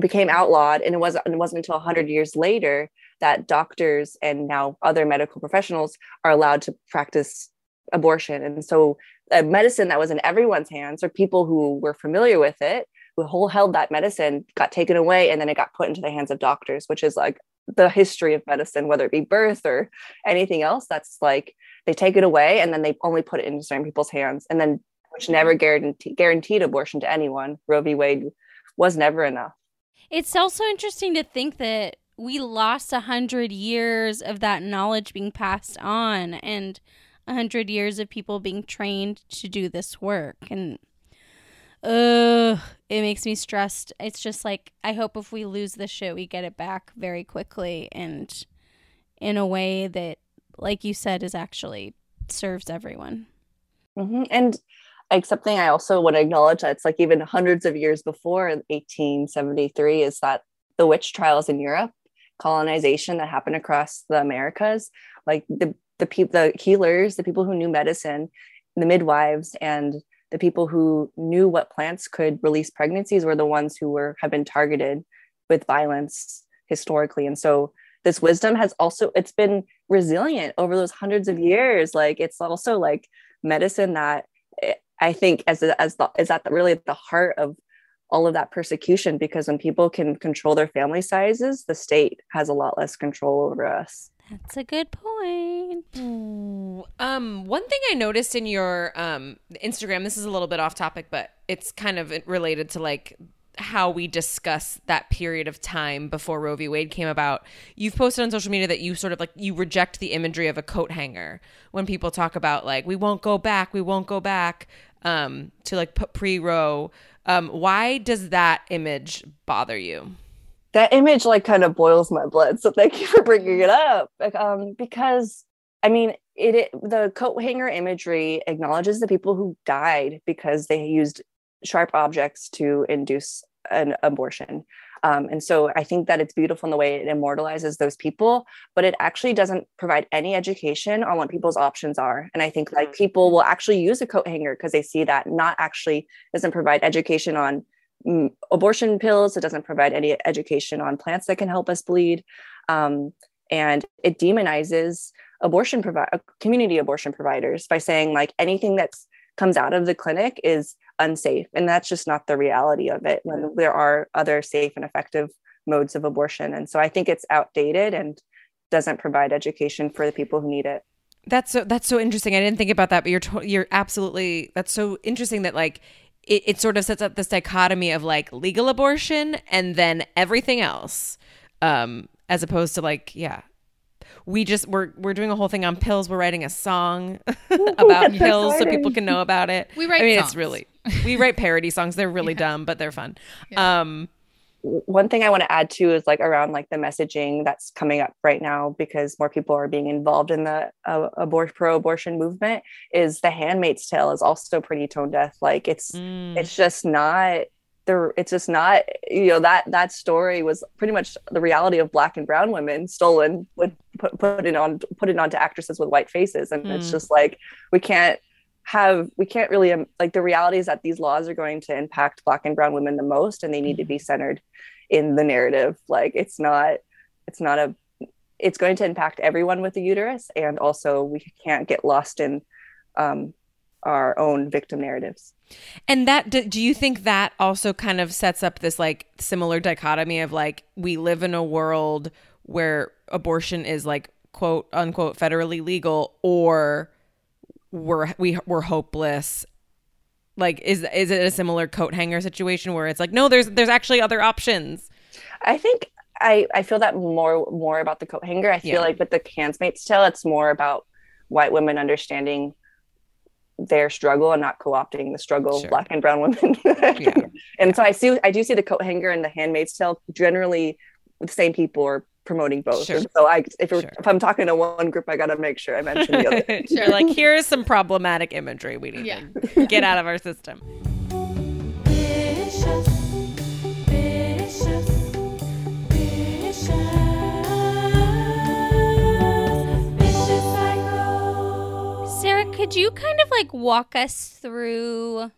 became outlawed and it wasn't it wasn't until 100 years later that doctors and now other medical professionals are allowed to practice abortion. And so, a medicine that was in everyone's hands, or people who were familiar with it, who whole held that medicine, got taken away, and then it got put into the hands of doctors, which is like the history of medicine, whether it be birth or anything else. That's like they take it away, and then they only put it into certain people's hands, and then which mm-hmm. never guaranteed guaranteed abortion to anyone. Roe v. Wade was never enough. It's also interesting to think that we lost a hundred years of that knowledge being passed on and a hundred years of people being trained to do this work. And uh it makes me stressed. It's just like i hope if we lose this shit we get it back very quickly and in a way that like you said is actually serves everyone. Mm-hmm. and like something i also want to acknowledge that it's like even hundreds of years before 1873 is that the witch trials in europe colonization that happened across the Americas. Like the the people, the healers, the people who knew medicine, the midwives, and the people who knew what plants could release pregnancies were the ones who were have been targeted with violence historically. And so this wisdom has also it's been resilient over those hundreds of years. Like it's also like medicine that eh, I think as as the, is at the, really at the heart of all of that persecution because when people can control their family sizes, the state has a lot less control over us. That's a good point. Um, one thing I noticed in your um, Instagram, this is a little bit off topic, but it's kind of related to like how we discuss that period of time before Roe v. Wade came about. You've posted on social media that you sort of like you reject the imagery of a coat hanger when people talk about like we won't go back, we won't go back um, to like pre Roe. Um, why does that image bother you? That image like kind of boils my blood. So thank you for bringing it up. Um, because I mean, it, it the coat hanger imagery acknowledges the people who died because they used sharp objects to induce an abortion. Um, and so I think that it's beautiful in the way it immortalizes those people, but it actually doesn't provide any education on what people's options are. And I think like mm. people will actually use a coat hanger because they see that not actually doesn't provide education on mm, abortion pills. It doesn't provide any education on plants that can help us bleed. Um, and it demonizes abortion provi- community abortion providers by saying like anything that's comes out of the clinic is unsafe and that's just not the reality of it when there are other safe and effective modes of abortion. And so i think it's outdated and doesn't provide education for the people who need it. That's so that's so interesting. I didn't think about that, but you're to- you're absolutely that's so interesting that like it, it sort of sets up this dichotomy of like legal abortion and then everything else, um, as opposed to like yeah, we just we're we're doing a whole thing on pills. We're writing a song about That's pills so people can know about it. We write I mean, it's songs. really we write parody songs. They're really dumb, but they're fun. Um, one thing I want to add too is like around like the messaging that's coming up right now because more people are being involved in the uh, abort pro-abortion movement is the Handmaid's Tale is also pretty tone deaf. Like it's mm, it's just not there. It's just not you know that that story was pretty much the reality of black and brown women stolen with put put it on put it onto actresses with white faces and it's Hmm. just like we can't have we can't really um, like the reality is that these laws are going to impact black and brown women the most and they need to be centered in the narrative like it's not it's not a it's going to impact everyone with the uterus and also we can't get lost in um, our own victim narratives And that do, you think that also kind of sets up this like similar dichotomy of like we live in a world where abortion is like quote unquote federally legal or we're we we're hopeless like is is it a similar coat hanger situation where it's like no there's there's actually other options I think I I feel that more more about the coat hanger. I feel Yeah. like with the handsmaid's Tale, it's more about white women understanding their struggle and not co-opting the struggle Sure. of black and brown women. Yeah. and so I see I do see the coat hanger and the Handmaid's Tale generally the same people are promoting both. Sure. So I if, Sure. if I'm talking to one group, I gotta make sure I mention the other. Sure, like here's some problematic imagery we need Yeah. to get out of our system could you kind of like walk us through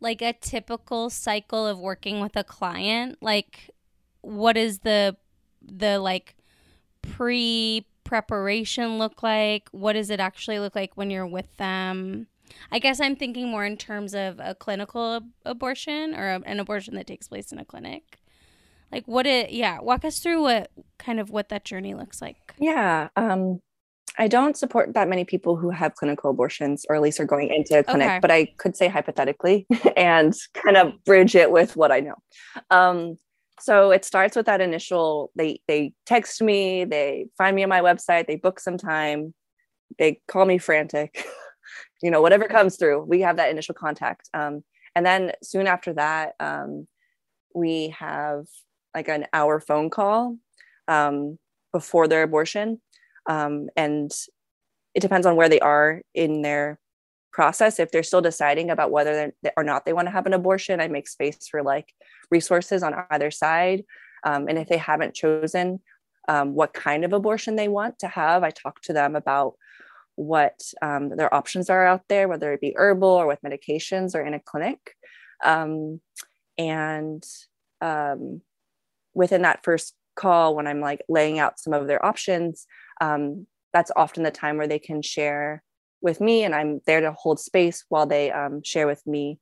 like a typical cycle of working with a client? Like what is the the like pre preparation look like? What does it actually look like when you're with them? I guess I'm thinking more in terms of a clinical ab- abortion or a, an abortion that takes place in a clinic. Like what it yeah, walk us through what kind of what that journey looks like. Yeah. Um, I don't support that many people who have clinical abortions, or at least are going into a clinic, Okay. but I could say hypothetically and kind of bridge it with what I know. Um, so it starts with that initial they they text me, they find me on my website, they book some time, they call me frantic, you know, whatever comes through, we have that initial contact. Um, and then soon after that, um, we have like an hour phone call um, before their abortion um, and it depends on where they are in their process. If they're still deciding about whether or not they want to have an abortion i make space for like resources on either side. Um, and if they haven't chosen um, what kind of abortion they want to have i talk to them about what um, their options are out there whether it be herbal or with medications or in a clinic. Um, and um, within that first call when i'm like laying out some of their options um, that's often the time where they can share with me and i'm there to hold space while they um, share with me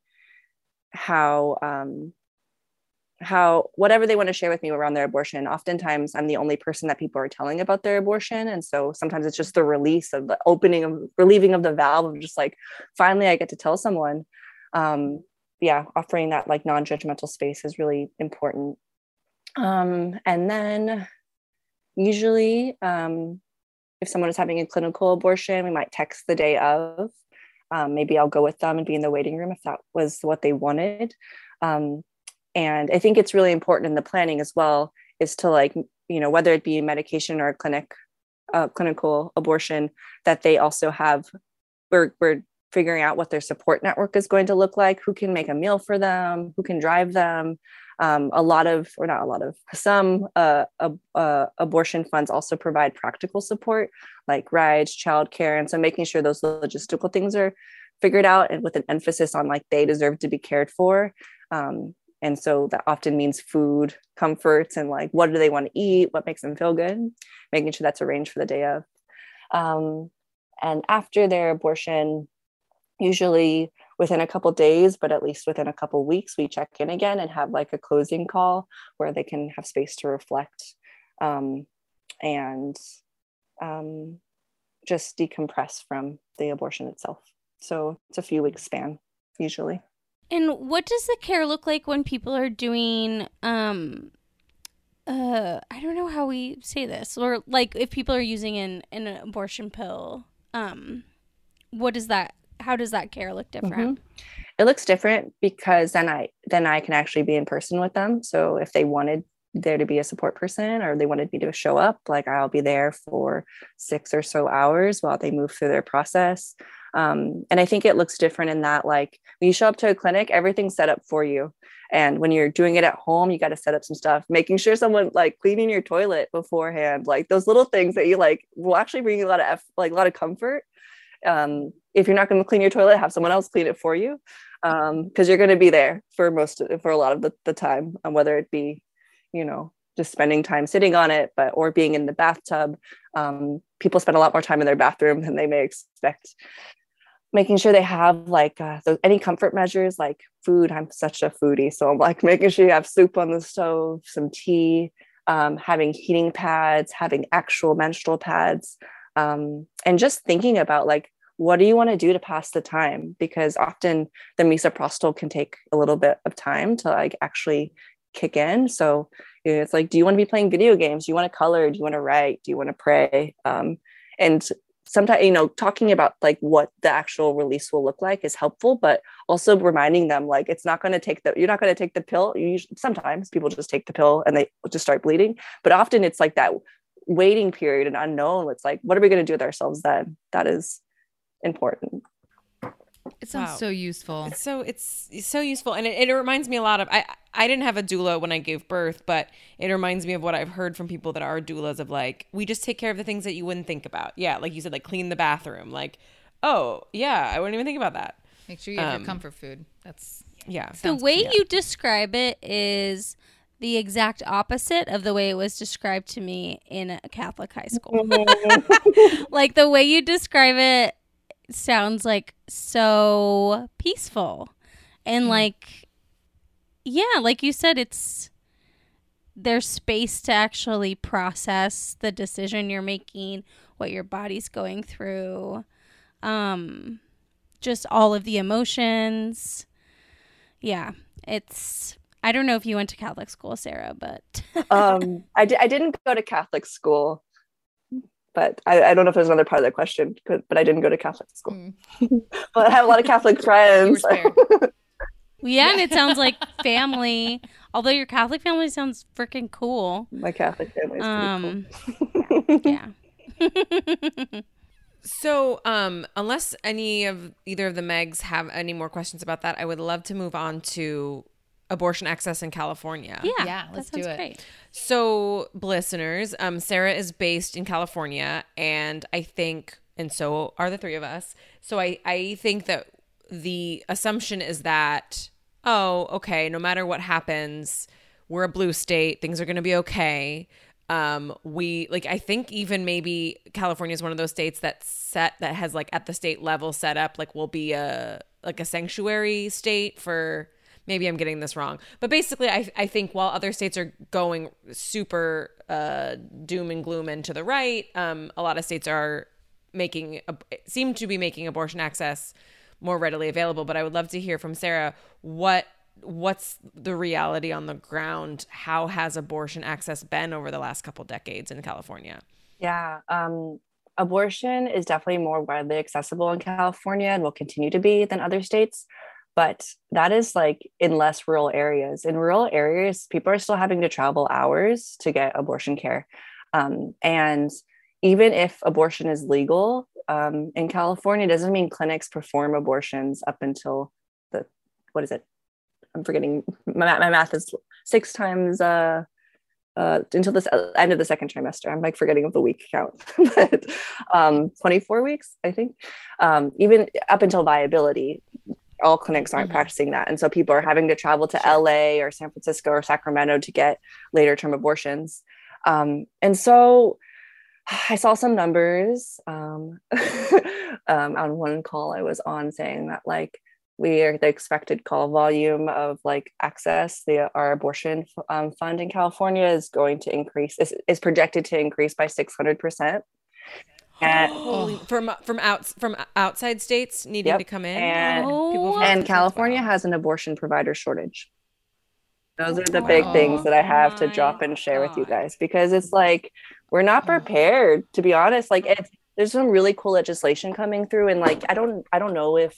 how um, how whatever they want to share with me around their abortion. Oftentimes i'm the only person that people are telling about their abortion and so sometimes it's just the release of the opening of relieving of the valve of just like finally i get to tell someone. Um, yeah offering that like non-judgmental space is really important um, and then usually um, if someone is having a clinical abortion we might text the day of. Um, maybe i'll go with them and be in the waiting room if that was what they wanted. Um, and i think it's really important in the planning as well is to like you know whether it be medication or a clinic clinical abortion that they also have we're, we're figuring out what their support network is going to look like who can make a meal for them who can drive them um, a lot of or not a lot of some uh, uh, abortion funds also provide practical support like rides childcare and so making sure those logistical things are figured out and with an emphasis on like they deserve to be cared for. Um, and so that often means food comforts and like what do they want to eat what makes them feel good making sure that's arranged for the day of. Um, and after their abortion usually within a couple days, but at least within a couple weeks, we check in again and have like a closing call where they can have space to reflect um, and um, just decompress from the abortion itself. So it's a few weeks span usually. And what does the care look like when people are doing um uh I don't know how we say this or like if people are using an an abortion pill um what does that how does that care look different? It looks different because then I then I can actually be in person with them. So if they wanted there to be a support person or they wanted me to show up, like I'll be there for six or so hours while they move through their process. Um, and I think it looks different in that, like when you show up to a clinic, everything's set up for you. And when you're doing it at home, you got to set up some stuff, making sure someone like cleaning your toilet beforehand, like those little things that you like will actually bring you a lot of eff- like a lot of comfort. Um, if you're not going to clean your toilet, have someone else clean it for you, because you're going to be there for most of, for a lot of the, the time, um, whether it be, you know, just spending time sitting on it, but or being in the bathtub. Um, people spend a lot more time in their bathroom than they may expect making sure they have like uh, any comfort measures like food i'm such a foodie so i'm like making sure you have soup on the stove some tea um, having heating pads having actual menstrual pads um, and just thinking about like what do you want to do to pass the time? Because often the misoprostol can take a little bit of time to like actually kick in. So it's like do you want to be playing video games? Do you want to color? Do you want to write? Do you want to pray? Um, and sometimes you know talking about like what the actual release will look like is helpful but also reminding them like it's not going to take the you're not going to take the pill. You sometimes people just take the pill and they just start bleeding but often it's like that waiting period and unknown. It's like what are we going to do with ourselves then? That is important It sounds Wow. so useful. It's so it's, it's so useful, and it, it reminds me a lot of I I didn't have a doula when I gave birth, but it reminds me of what I've heard from people that are doulas of like we just take care of the things that you wouldn't think about. Yeah, like you said, like clean the bathroom. Like, oh yeah, I wouldn't even think about that. Make sure you have Um, your comfort food. That's Yeah, The way cute. you describe it is the exact opposite of the way it was described to me in a Catholic high school. like the way you describe it sounds like so peaceful. And like yeah, like you said it's there's space to actually process the decision you're making, what your body's going through. Um just all of the emotions. Yeah, it's I don't know if you went to Catholic school, Cera, but um I, I didn't go to catholic school but I, I don't know if there's another part of the question but, but i didn't go to catholic school Mm. but i have a lot of catholic friends spared. yeah, and it sounds like family. Although your Catholic family sounds freaking cool. my catholic family Um, cool. yeah. So, um, unless any of either of the Megs have any more questions about that, I would love to move on to abortion access in California. Yeah, Yeah, let's sounds do it. Great. So, listeners, um, Cera is based in California, and I think, and so are the three of us. So, I, I think that the assumption is that, oh, okay, no matter what happens, we're a blue state, things are going to be okay. Um, we like, I think even maybe California is one of those states that set that has like at the state level set up like will be a like a sanctuary state for maybe I'm getting this wrong, but basically, I, I think while other states are going super uh, doom and gloom and to the right, um, a lot of states are making seem to be making abortion access more readily available. But I would love to hear from Cera what what's the reality on the ground. How has abortion access been over the last couple decades in California? Yeah, um, abortion is definitely more widely accessible in California and will continue to be than other states. But that is like in less rural areas. In rural areas, people are still having to travel hours to get abortion care. Um, and even if abortion is legal um, in California, it doesn't mean clinics perform abortions up until the, what is it? I'm forgetting, my, my math is six times uh, uh, until the end of the second trimester. I'm like forgetting of the week count, but um, 24 weeks, I think. Um, even up until viability, all clinics aren't Mhm. practicing that. And so people are having to travel to LA or San Francisco or Sacramento to get later term abortions. Um, and so I saw some numbers um, um, on one call I was on saying that like we are the expected call volume of like access the our abortion um, fund in California is going to increase is, is projected to increase by 600 percent. And, oh, Holy, from uh, from out from outside states needing Yep, to come in. and- People from oh. and California has an abortion provider shortage. Those are the big Wow. things that I have to drop oh and share with you guys because it's like we're not prepared to be honest. Like it's there's some really cool legislation coming through and like I don't I don't know if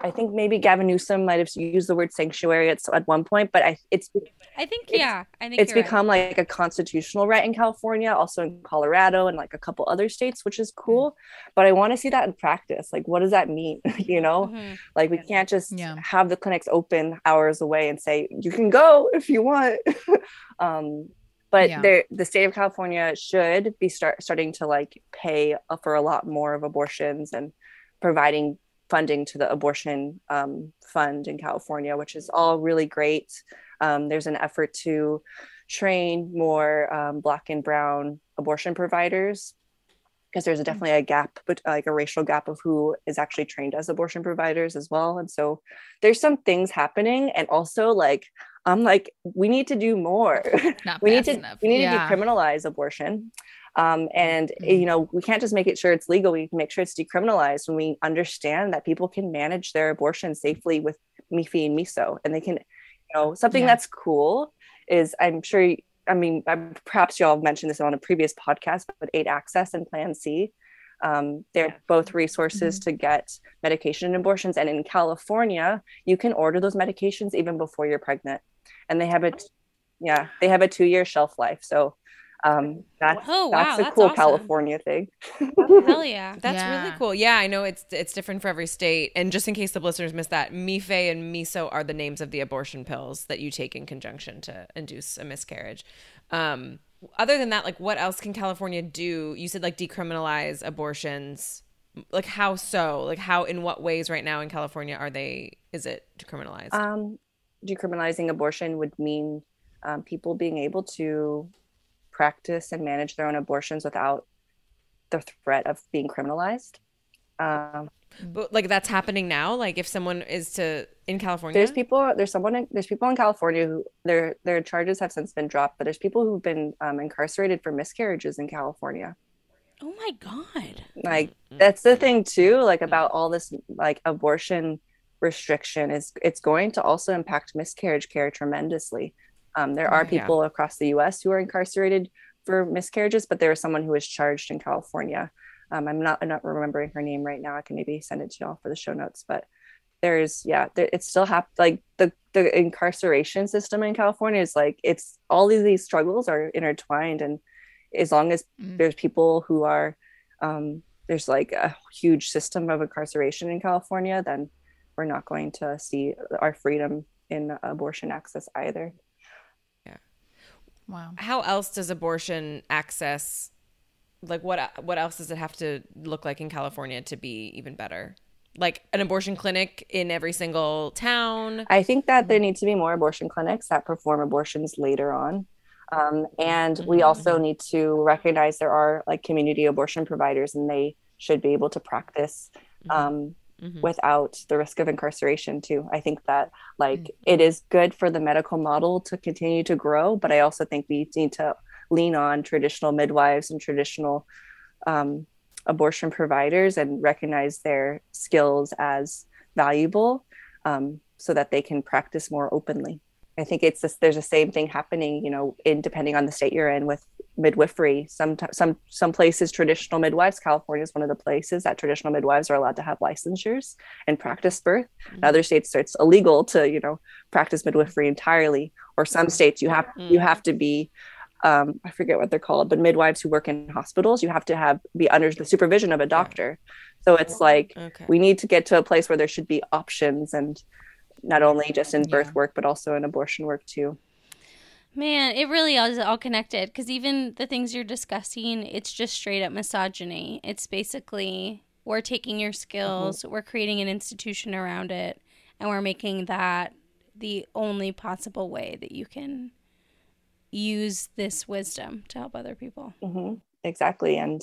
I think maybe Gavin Newsom might have used the word sanctuary at, at one point, but I it's I think It's- yeah. I think it's you're right. become like a constitutional right in California, also in Colorado and like a couple other states, which is cool. But I want to see that in practice. Like, what does that mean? you know, Mhm. like we can't just Yeah. have the clinics open hours away and say you can go if you want. um, but Yeah. the state of California should be start starting to like pay for a lot more of abortions and providing funding to the abortion um, fund in California, which is all really great. Um, there's an effort to train more um, Black and Brown abortion providers because there's definitely a gap, but like a racial gap of who is actually trained as abortion providers as well. And so there's some things happening, and also like I'm like we need to do more. Not we need to enough. we need Yeah. to decriminalize abortion um, and Mhm. you know we can't just make it sure it's legal we can make sure it's decriminalized when we understand that people can manage their abortion safely with mife and miso and they can you know something Yeah. that's cool is i'm sure I mean perhaps y'all have mentioned this on a previous podcast but aid access and plan c um, they're both resources to get medication and abortions and in california you can order those medications even before you're pregnant and they have a yeah they have a two year shelf life so um that's Oh, wow, that's a that's cool awesome. california thing Hell yeah. That's Yeah. really cool. Yeah, I know it's it's different for every state. And just in case the listeners missed that, Mife and Miso are the names of the abortion pills that you take in conjunction to induce a miscarriage. Um, other than that, like what else can California do? You said like decriminalize abortions. Like how so? Like how in what ways right now in California are they is it decriminalized? um decriminalizing abortion would mean um, people being able to practice and manage their own abortions without the threat of being criminalized um, but like that's happening now? Like if someone is to in California? there's people there's someone in, there's people in california who their their charges have since been dropped but there's people who've been um, incarcerated for miscarriages in california Oh my god. like that's the thing too like about all this like abortion restriction is it's going to also impact miscarriage care tremendously um, there are Right. Yeah. people across the us who are incarcerated for miscarriages but there was someone who was charged in california um, i'm not i'm not remembering her name right now i can maybe send it to y'all for the show notes but there's yeah there, it's still hap- like the the incarceration system in california is like it's all of these struggles are intertwined and as long as Mm. there's people who are um, there's like a huge system of incarceration in california then we're not going to see our freedom in abortion access either Wow. how else does abortion access like what what else does it have to look like in California to be even better? Like an abortion clinic in every single town. I think that there needs to be more abortion clinics that perform abortions later on. Um, and we also need to recognize there are like community abortion providers and they should be able to practice um, Mhm. without the risk of incarceration too. I think that like it is good for the medical model to continue to grow, but I also think we need to lean on traditional midwives and traditional um, abortion providers and recognize their skills as valuable um, so that they can practice more openly. I think it's this, there's the same thing happening, you know, in depending on the state you're in with midwifery. Some some some places traditional midwives. California is one of the places that traditional midwives are allowed to have licensures and practice birth. In other states, it's illegal to you know practice midwifery mm-hmm. entirely. Or some states you have you mm. have to be um, I forget what they're called, but midwives who work in hospitals, you have to have be under the supervision of a doctor. So it's like Okay. we need to get to a place where there should be options and not only just in birth Yeah. work but also in abortion work too. Man, it really is all connected because even the things you're discussing, it's just straight up misogyny. It's basically we're taking your skills, we're creating an institution around it, and we're making that the only possible way that you can use this wisdom to help other people. hmm exactly. And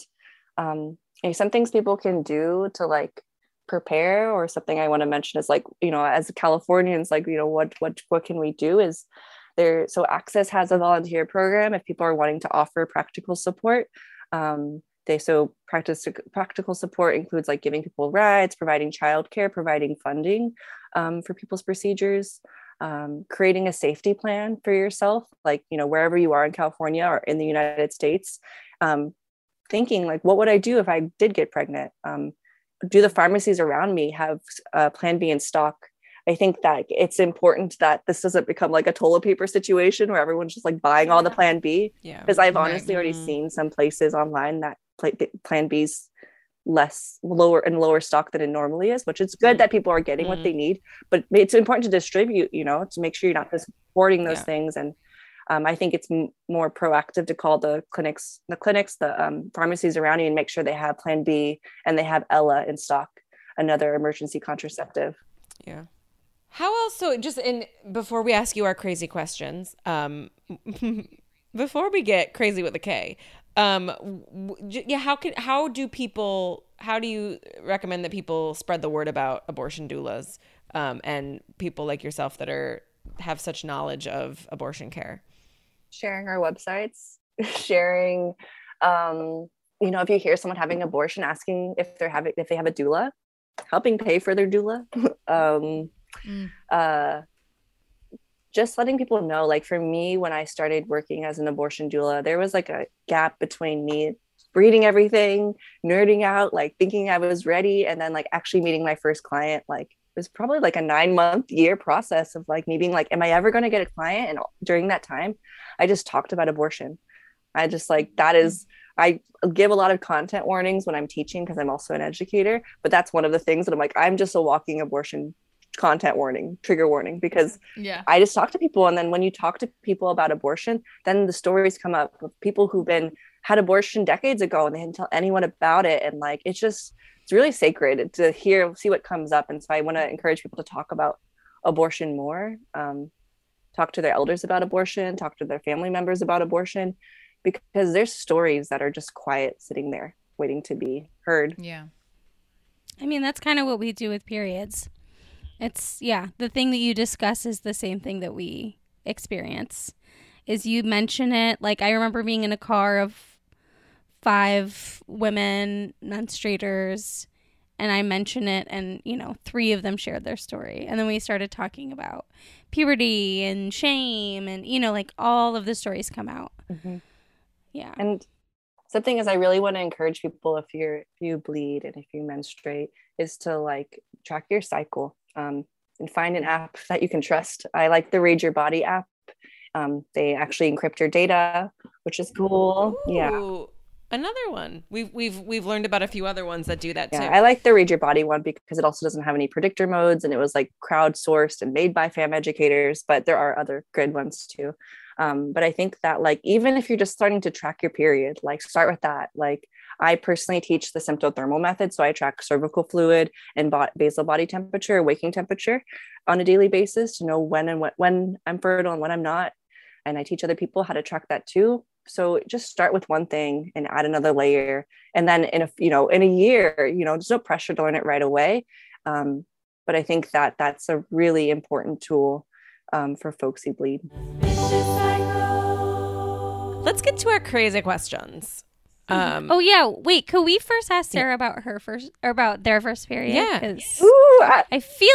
um, you know, some things people can do to like prepare, or something I want to mention is like, you know, as Californians, like, you know, what what what can we do is there. So Access has a volunteer program if people are wanting to offer practical support. Um, they so practice practical support includes like giving people rides, providing childcare, providing funding um, for people's procedures um, creating a safety plan for yourself, like, you know, wherever you are in California or in the United States, um, thinking like, what would I do if I did get pregnant? Um, do the pharmacies around me have uh, Plan B in stock? I think that it's important that this doesn't become like a toilet paper situation where everyone's just like buying all the Plan B. Yeah. Because I've Right. honestly already Mhm. seen some places online that pla- Plan B's less lower and lower stock than it normally is, which is good Mm. that people are getting what Mhm. they need. But it's important to distribute, you know, to make sure you're not just hoarding those Yeah. things. And um, I think it's m- more proactive to call the clinics, the clinics, the um, pharmacies around you, and make sure they have Plan B and they have Ella in stock, another emergency contraceptive. Yeah. How else? So just in before we ask you our crazy questions, um, before we get crazy with the K, um, w- yeah, how can how do people how do you recommend that people spread the word about abortion doulas um, and people like yourself that are have such knowledge of abortion care? sharing our websites, sharing, um, you know, if you hear someone having abortion, asking if they're having if they have a doula, helping pay for their doula. um, Mm. uh, just letting people know, like for me, when I started working as an abortion doula, there was like a gap between me reading everything, nerding out, like thinking I was ready, and then like actually meeting my first client. Like it was probably like a nine month year process of like me being like, am I ever going to get a client? And during that time, I just talked about abortion. I just like that is I give a lot of content warnings when I'm teaching because I'm also an educator, but that's one of the things that I'm like I'm just a walking abortion content warning, trigger warning because Yeah. I just talk to people and then when you talk to people about abortion, then the stories come up of people who've been had abortion decades ago and they didn't tell anyone about it and like it's just it's really sacred to hear see what comes up and so I want to encourage people to talk about abortion more um, talk to their elders about abortion talk to their family members about abortion because there's stories that are just quiet sitting there waiting to be heard Yeah. I mean, that's kind of what we do with periods. It's yeah, the thing that you discuss is the same thing that we experience. Is you mention it like I remember being in a car of five women menstruators and I mention it and you know, three of them shared their story. And then we started talking about puberty and shame and you know, like all of the stories come out. Mhm. Yeah. And something is I really want to encourage people if you're if you bleed and if you menstruate is to like track your cycle um, and find an app that you can trust. I like the Read Your Body app. Um, they actually encrypt your data, which is cool. Yeah. Another one. We've we've we've learned about a few other ones that do that Yeah, too. I like the Read Your Body one because it also doesn't have any predictor modes and it was like crowdsourced and made by fam educators, but there are other good ones too. Um, but I think that like even if you're just starting to track your period, like start with that. Like I personally teach the symptothermal method, so I track cervical fluid and basal body temperature, waking temperature on a daily basis to know when and when I'm fertile and when I'm not. And I teach other people how to track that too. So just start with one thing and add another layer, and then in a you know in a year, you know, there's no pressure to learn it right away. Um, but I think that that's a really important tool um, for folks who bleed. Let's get to our crazy questions. Um, Oh yeah, wait, could we first ask Cera about her first or about their first period? Yeah. 'Cause Ooh, I- I feel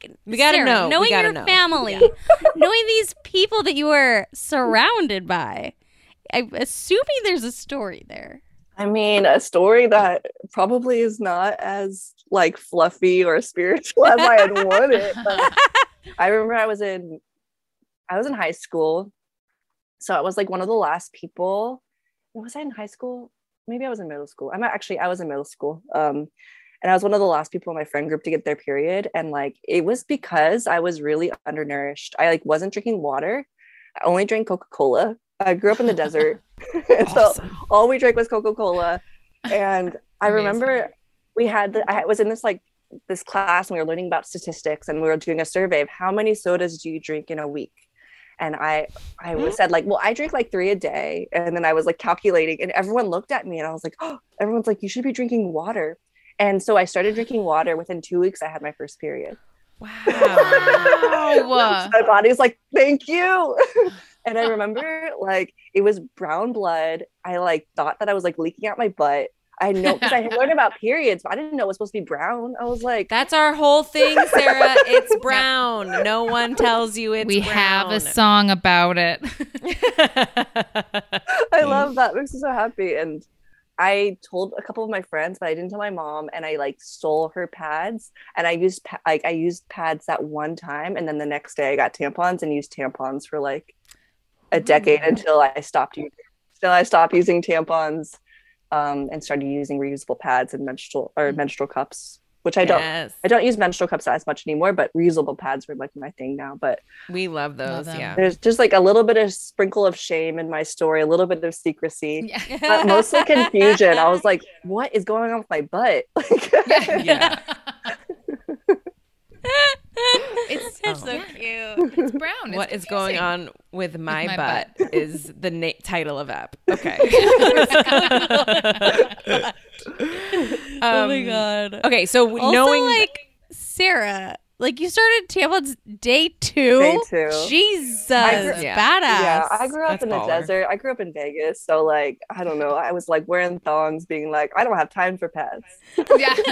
like We gotta Cera, know. Knowing gotta your know. family, knowing these people that you are surrounded by. I'm assuming there's a story there. I mean, a story that probably is not as like fluffy or spiritual as I had wanted. But I remember I was in, I was in high school, so I was like one of the last people. Was I in high school? Maybe I was in middle school. I'm actually I was in middle school. Um, and I was one of the last people in my friend group to get their period, and like it was because I was really undernourished. I like wasn't drinking water. I only drank Coca Cola. I grew up in the desert, and so all we drank was Coca Cola. And I remember we had, the, I was in this like this class and we were learning about statistics and we were doing a survey of how many sodas do you drink in a week? And I I was said like, well, I drink like three a day, and then I was like calculating, and everyone looked at me, and I was like, oh, everyone's like, you should be drinking water, and so I started drinking water. Within two weeks, I had my first period. Wow. Wow. My body's like, thank you. and I remember like it was brown blood. I like thought that I was like leaking out my butt. I know because I had learned about periods, but I didn't know it was supposed to be brown. I was like, That's our whole thing, Cera. It's brown. No one tells you it's brown. we brown. have a song about it. I love that. Makes me so happy. And I told a couple of my friends, but I didn't tell my mom. And I like stole her pads, and I used pa- like I used pads that one time, and then the next day I got tampons and used tampons for like a decade mm. until I stopped using. Still, I stopped using tampons, um, and started using reusable pads and menstrual or menstrual cups, which I don't. Yes. I don't use menstrual cups as much anymore, but reusable pads were like my thing now. But We love those. them. yeah. there's just like a little bit of sprinkle of shame in my story, a little bit of secrecy Yeah. but mostly confusion. I was like, what is going on with my butt? Like, Yeah. It's, It's so Oh. cute. it's brown. It's What is going on with my, my butt, butt. is the na- title of app. Okay. oh my Um, god. Okay, so Also, knowing like Cera, like you started tampons day two. Day two. Jesus, I grew- Yeah. badass. yeah, I grew up That's in the baller. desert. I grew up in Vegas. So, like, I don't know. I was like wearing thongs, being like, I don't have time for pads. Yeah.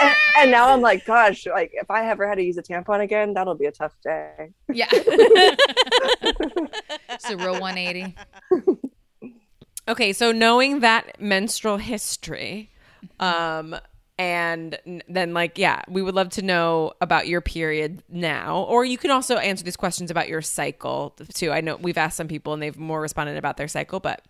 and, and now I'm like, gosh, like, if I ever had to use a tampon again, that'll be a tough day. yeah. it's a real 180. Okay, so knowing that menstrual history, um, and then like, yeah, we would love to know about your period now, or you can also answer these questions about your cycle too. I know we've asked some people and they've more responded about their cycle, but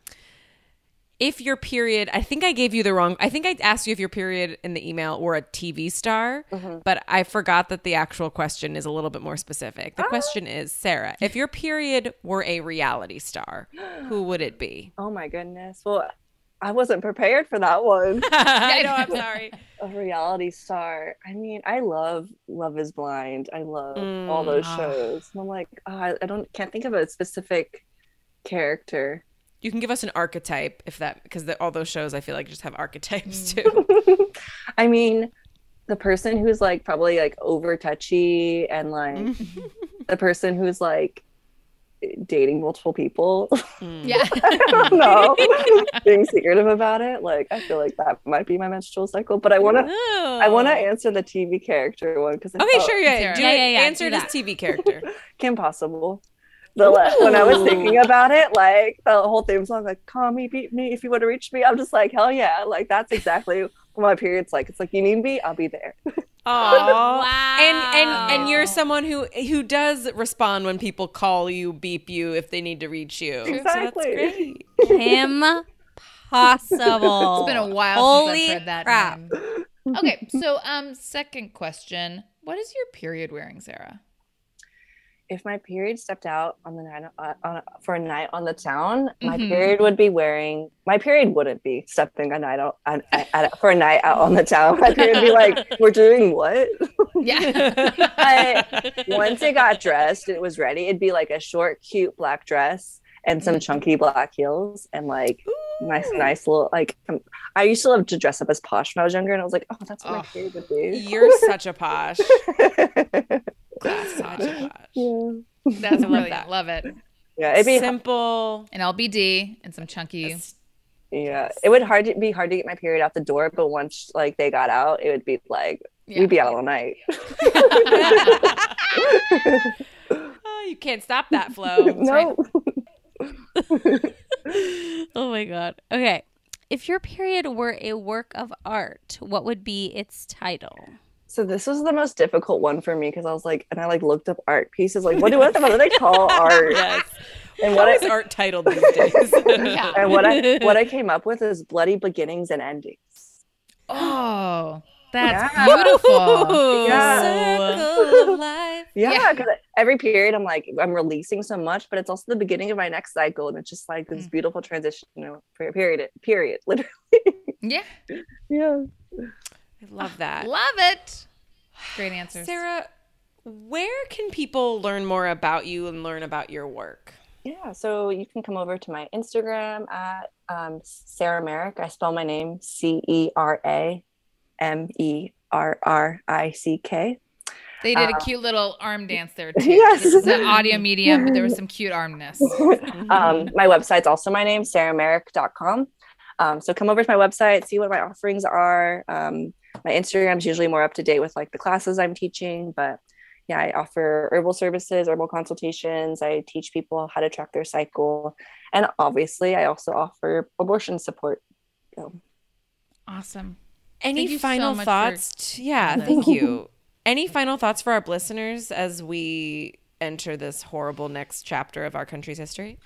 if your period, I think I gave you the wrong. I think I asked you if your period in the email were a TV star, mm-hmm. but I forgot that the actual question is a little bit more specific. The ah. question is, Cera, if your period were a reality star, who would it be? Oh my goodness. Well, I wasn't prepared for that one. I know. I'm sorry. a reality star. I mean, I love Love Is Blind. I love all those Mm, ah. shows. And I'm like, oh, I, I don't can't think of a specific character. You can give us an archetype if that because all those shows I feel like just have archetypes too. I mean, the person who's like probably like over touchy and like the person who's like dating multiple people. Yeah. I don't know. Being secretive about it. Like I feel like that might be my menstrual cycle. But I wanna I wanna answer the TV character one because Okay, sure. Yeah, Cera. do Yeah, it. yeah, yeah, Answer do this. TV character. Kim Possible. The le- when I was thinking about it, like the whole theme song, like "Call me, beat me if you want to reach me." I'm just like, hell yeah! Like that's exactly what my period's like. It's like you need me, I'll be there. Aww. Wow. And and and you're someone who who does respond when people call you, beep you if they need to reach you. Exactly. great. Kim Possible. It's been a while Holy since I've heard that crap. name. Okay, so um, second question: What is your period wearing, Cera? If my period stepped out on the night uh, on, for a night on the town, my Mhm. period would be wearing. My period wouldn't be stepping a night out on, at, for a night out on the town. My period would be like, "We're doing what?" Yeah. I, once it got dressed, it was ready. It'd be like a short, cute black dress and some chunky black heels and like nice, nice little like. Um, I used to love to dress up as posh when I was younger, and I was like, oh, that's what my Oh. period would be. You're such a posh. Such a posh. yeah. That's brilliant. that. Love it. yeah, it'd be Simple. An LBD and some chunky. yeah. It would hard to be hard to get my period out the door, but once like they got out, it would be like Yeah. we'd be out all night. Oh, you can't stop that flow. no, oh my god. Okay. If your period were a work of art, what would be its title? So this was the most difficult one for me because I was like, and I like looked up art pieces, like what do what, what do they call art? yes. And What what is I art titled these days? Yeah. and what I what I came up with is bloody beginnings and endings. Oh, that's Yeah. beautiful. Yeah. Circle of life. Yeah, Yeah. because every period I'm like I'm releasing so much, but it's also the beginning of my next cycle, and it's just like this Mm. beautiful transition you know, period. Period, literally. Yeah. Yeah. I love that. Love it. Great answers. Cera, Where can people learn more about you and learn about your work? Yeah, so you can come over to my Instagram at um, Cera Merrick. I spell my name C E R A M E R R I C K. They did a cute little arm dance there too. Yes. This is an audio medium, but there was some cute armness. um, my website's also my name, ceramerrick.com. Um, so come over to my website, see what my offerings are. Um, my Instagram's usually more up to date with like the classes I'm teaching, but yeah, I offer herbal services, herbal consultations. I teach people how to track their cycle, and obviously, I also offer abortion support. So, Awesome. Any Thank you so final for thoughts? yeah, thank you. Any final thoughts for our listeners as we enter this horrible next chapter of our country's history?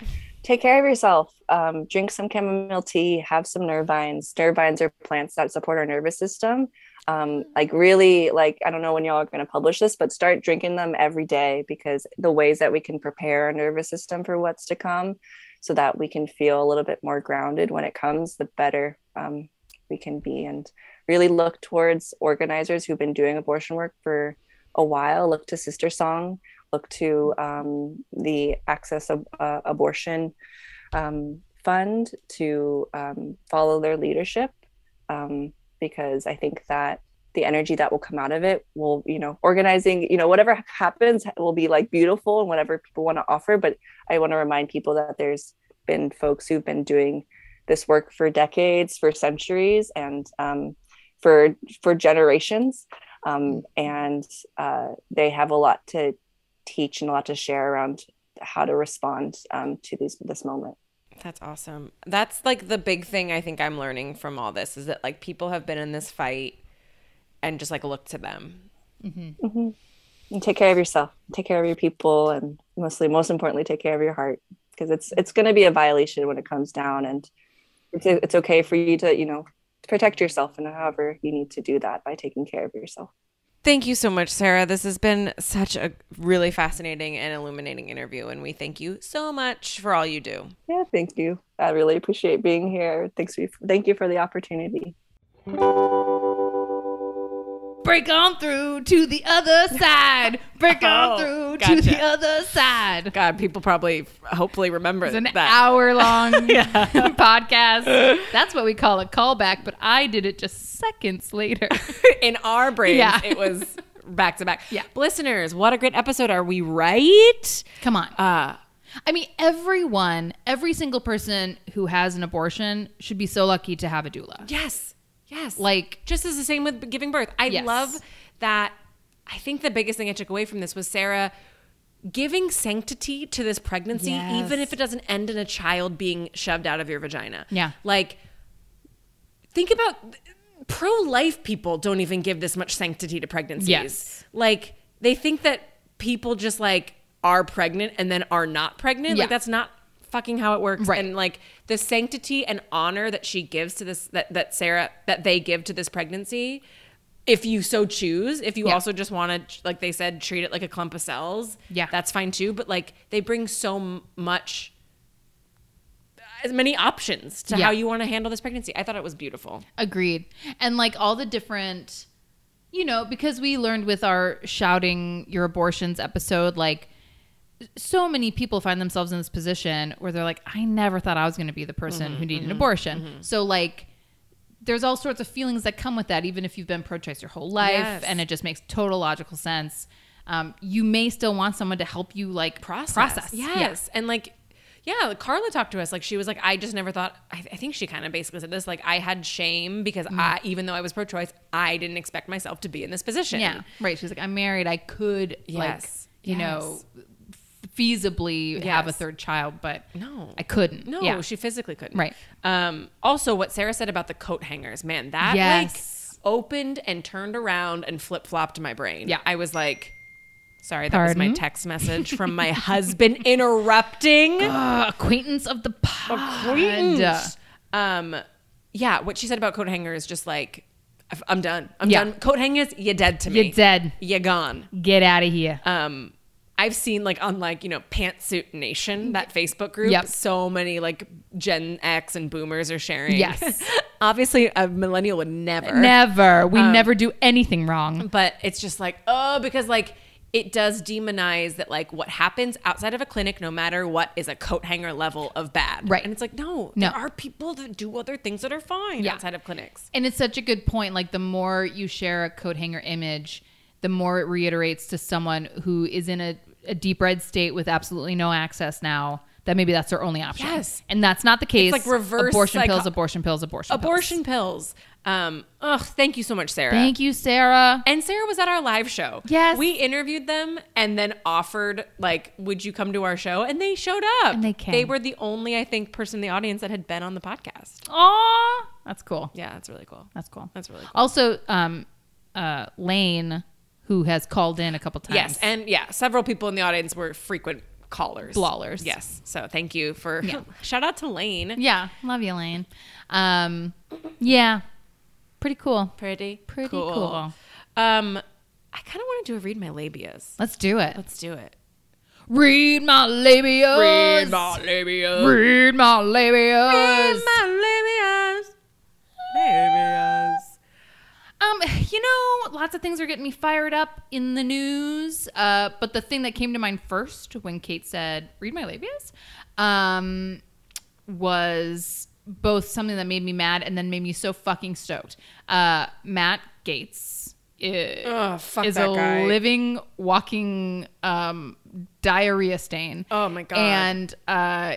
Take care of yourself. Um, drink some chamomile tea. Have some nervines. Nerve vines are plants that support our nervous system. Um, like really, like I don't know when y'all are going to publish this, but start drinking them every day because the ways that we can prepare our nervous system for what's to come, so that we can feel a little bit more grounded when it comes, the better um, we can be. And really look towards organizers who've been doing abortion work for a while. Look to SisterSong. Look to um, the Access of uh, Abortion um, Fund to um, follow their leadership um, because I think that the energy that will come out of it will, you know, organizing, you know, whatever happens will be like beautiful and whatever people want to offer. But I want to remind people that there's been folks who've been doing this work for decades, for centuries, and um, for for generations, um, and uh, they have a lot to teach and a lot to share around how to respond um, to these this moment. That's awesome. That's like the big thing I think I'm learning from all this is that like people have been in this fight and just like look to them. Mm-hmm. Mm-hmm. And take care of yourself take care of your people and mostly most importantly take care of your heart because it's it's going to be a violation when it comes down and it's, it's okay for you to you know protect yourself and however you need to do that by taking care of yourself Thank you so much, Cera. This has been such a really fascinating and illuminating interview, and we thank you so much for all you do. yeah thank you i really appreciate being here thanks for, thank you for the opportunity Break on through to the other side. Break on Oh, through gotcha. to the other side. God, people probably hopefully remember It's an that. hour long podcast. That's what we call a callback, but I did it just seconds later. in our brains, Yeah. it was back to back. Yeah. Listeners, what a great episode. Are we right? Come on. Uh, I mean, everyone, every single person who has an abortion should be so lucky to have a doula. yes. Yes. Like, just as the same with giving birth. I Yes. love that. I think the biggest thing I took away from this was Cera giving sanctity to this pregnancy, Yes. even if it doesn't end in a child being shoved out of your vagina. Yeah. Like, think about pro life people don't even give this much sanctity to pregnancies. Yes. Like, they think that people just like are pregnant and then are not pregnant. Yeah. Like, that's not fucking how it works. Right. And like the sanctity and honor that she gives to this, that, that Cera, that they give to this pregnancy, if you so choose, if you Yeah. also just want to, like they said, treat it like a clump of cells, Yeah. that's fine too. But like they bring so much, as many options to Yeah. how you want to handle this pregnancy. I thought it was beautiful. Agreed. And like all the different, you know, because we learned with our shouting your abortions episode, like so many people find themselves in this position where they're like, I never thought I was going to be the person who needed an abortion. So like, there's all sorts of feelings that come with that, even if you've been pro-choice your whole life, Yes. and it just makes total logical sense. Um, you may still want someone to help you like process. process. Yeah. Yes. And like, yeah, Carla talked to us. Like, she was like, I just never thought, I, I think she kind of basically said this, like, I had shame because Mm. I, even though I was pro choice, I didn't expect myself to be in this position. Yeah, right. She's like, I'm married. I could, like, Yes. you know, feasibly have a third child, but No. I couldn't. No, yeah. she physically couldn't. Right. Um, also, what Cera said about the coat hangers, man, that Yes. like opened and turned around and flip flopped my brain. Yeah. I was like, sorry, that was my text message from my husband interrupting. Uh, acquaintance of the pod. Acquaintance. Um, yeah, what she said about coat hangers, just like, I'm done. I'm Yeah. done. Coat hangers, you're dead to me. You're dead. You're gone. Get out of here. um I've seen like on like you know Pantsuit Nation that Facebook group. Yep. So many like Gen X and Boomers are sharing. Yes. Obviously, a millennial would never. never. We Um, never do anything wrong. But it's just like oh, because like it does demonize that like what happens outside of a clinic, no matter what, is a coat hanger level of bad. Right. And it's like, no, No. there are people that do other things that are fine Yeah. outside of clinics. And it's such a good point. Like the more you share a coat hanger image, the more it reiterates to someone who is in a, a deep red state with absolutely no access now that maybe that's their only option. Yes. And that's not the case. like reverse abortion psycho- pills, abortion pills, abortion pills. Abortion pills. Um, ugh, thank you so much, Cera. Thank you, Cera. And Cera was at our live show. Yes. We interviewed them and then offered, like, would you come to our show? And they showed up. And they came. They were the only, I think, person in the audience that had been on the podcast. Aw. That's cool. Yeah, that's really cool. That's cool. That's really cool. Also, um, uh, Lane, who has called in a couple times. Yes. And yeah, several people in the audience were frequent callers. Blawlers. Yes. So thank you for Yeah. shout out to Lane. yeah, love you, Lane. Um, yeah, pretty cool. Pretty, Pretty cool. Um, I kind of want to do a read my labias. Let's do it. Let's do it. Read my labias. Read my labias. Read my labias. Read my labias. Labias. Um, you know, lots of things are getting me fired up in the news. Uh, but the thing that came to mind first when Kate said, "Read my labias," um, was both something that made me mad and then made me so fucking stoked. Uh, Matt Gaetz i- Ugh, fuck is a guy. living, walking um, diarrhea stain. Oh my God. And uh,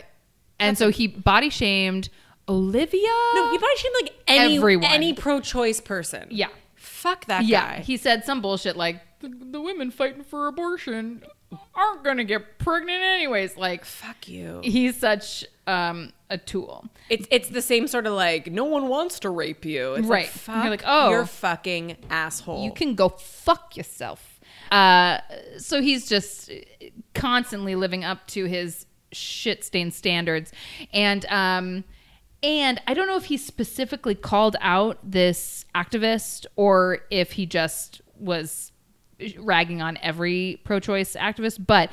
and so he body shamed Olivia. No, he body shamed like any Everyone. any pro-choice person. Yeah. Fuck that Yeah, guy. he said some bullshit like the, the women fighting for abortion aren't gonna get pregnant anyways. Like Fuck you. he's such um, a tool. It's it's the same sort of like no one wants to rape you. It's Right. Like, fuck You're like, oh. you're fucking asshole. You can go fuck yourself. Uh, so he's just constantly living up to his shit stained standards, and um, and I don't know if he specifically called out this activist or if he just was ragging on every pro-choice activist, but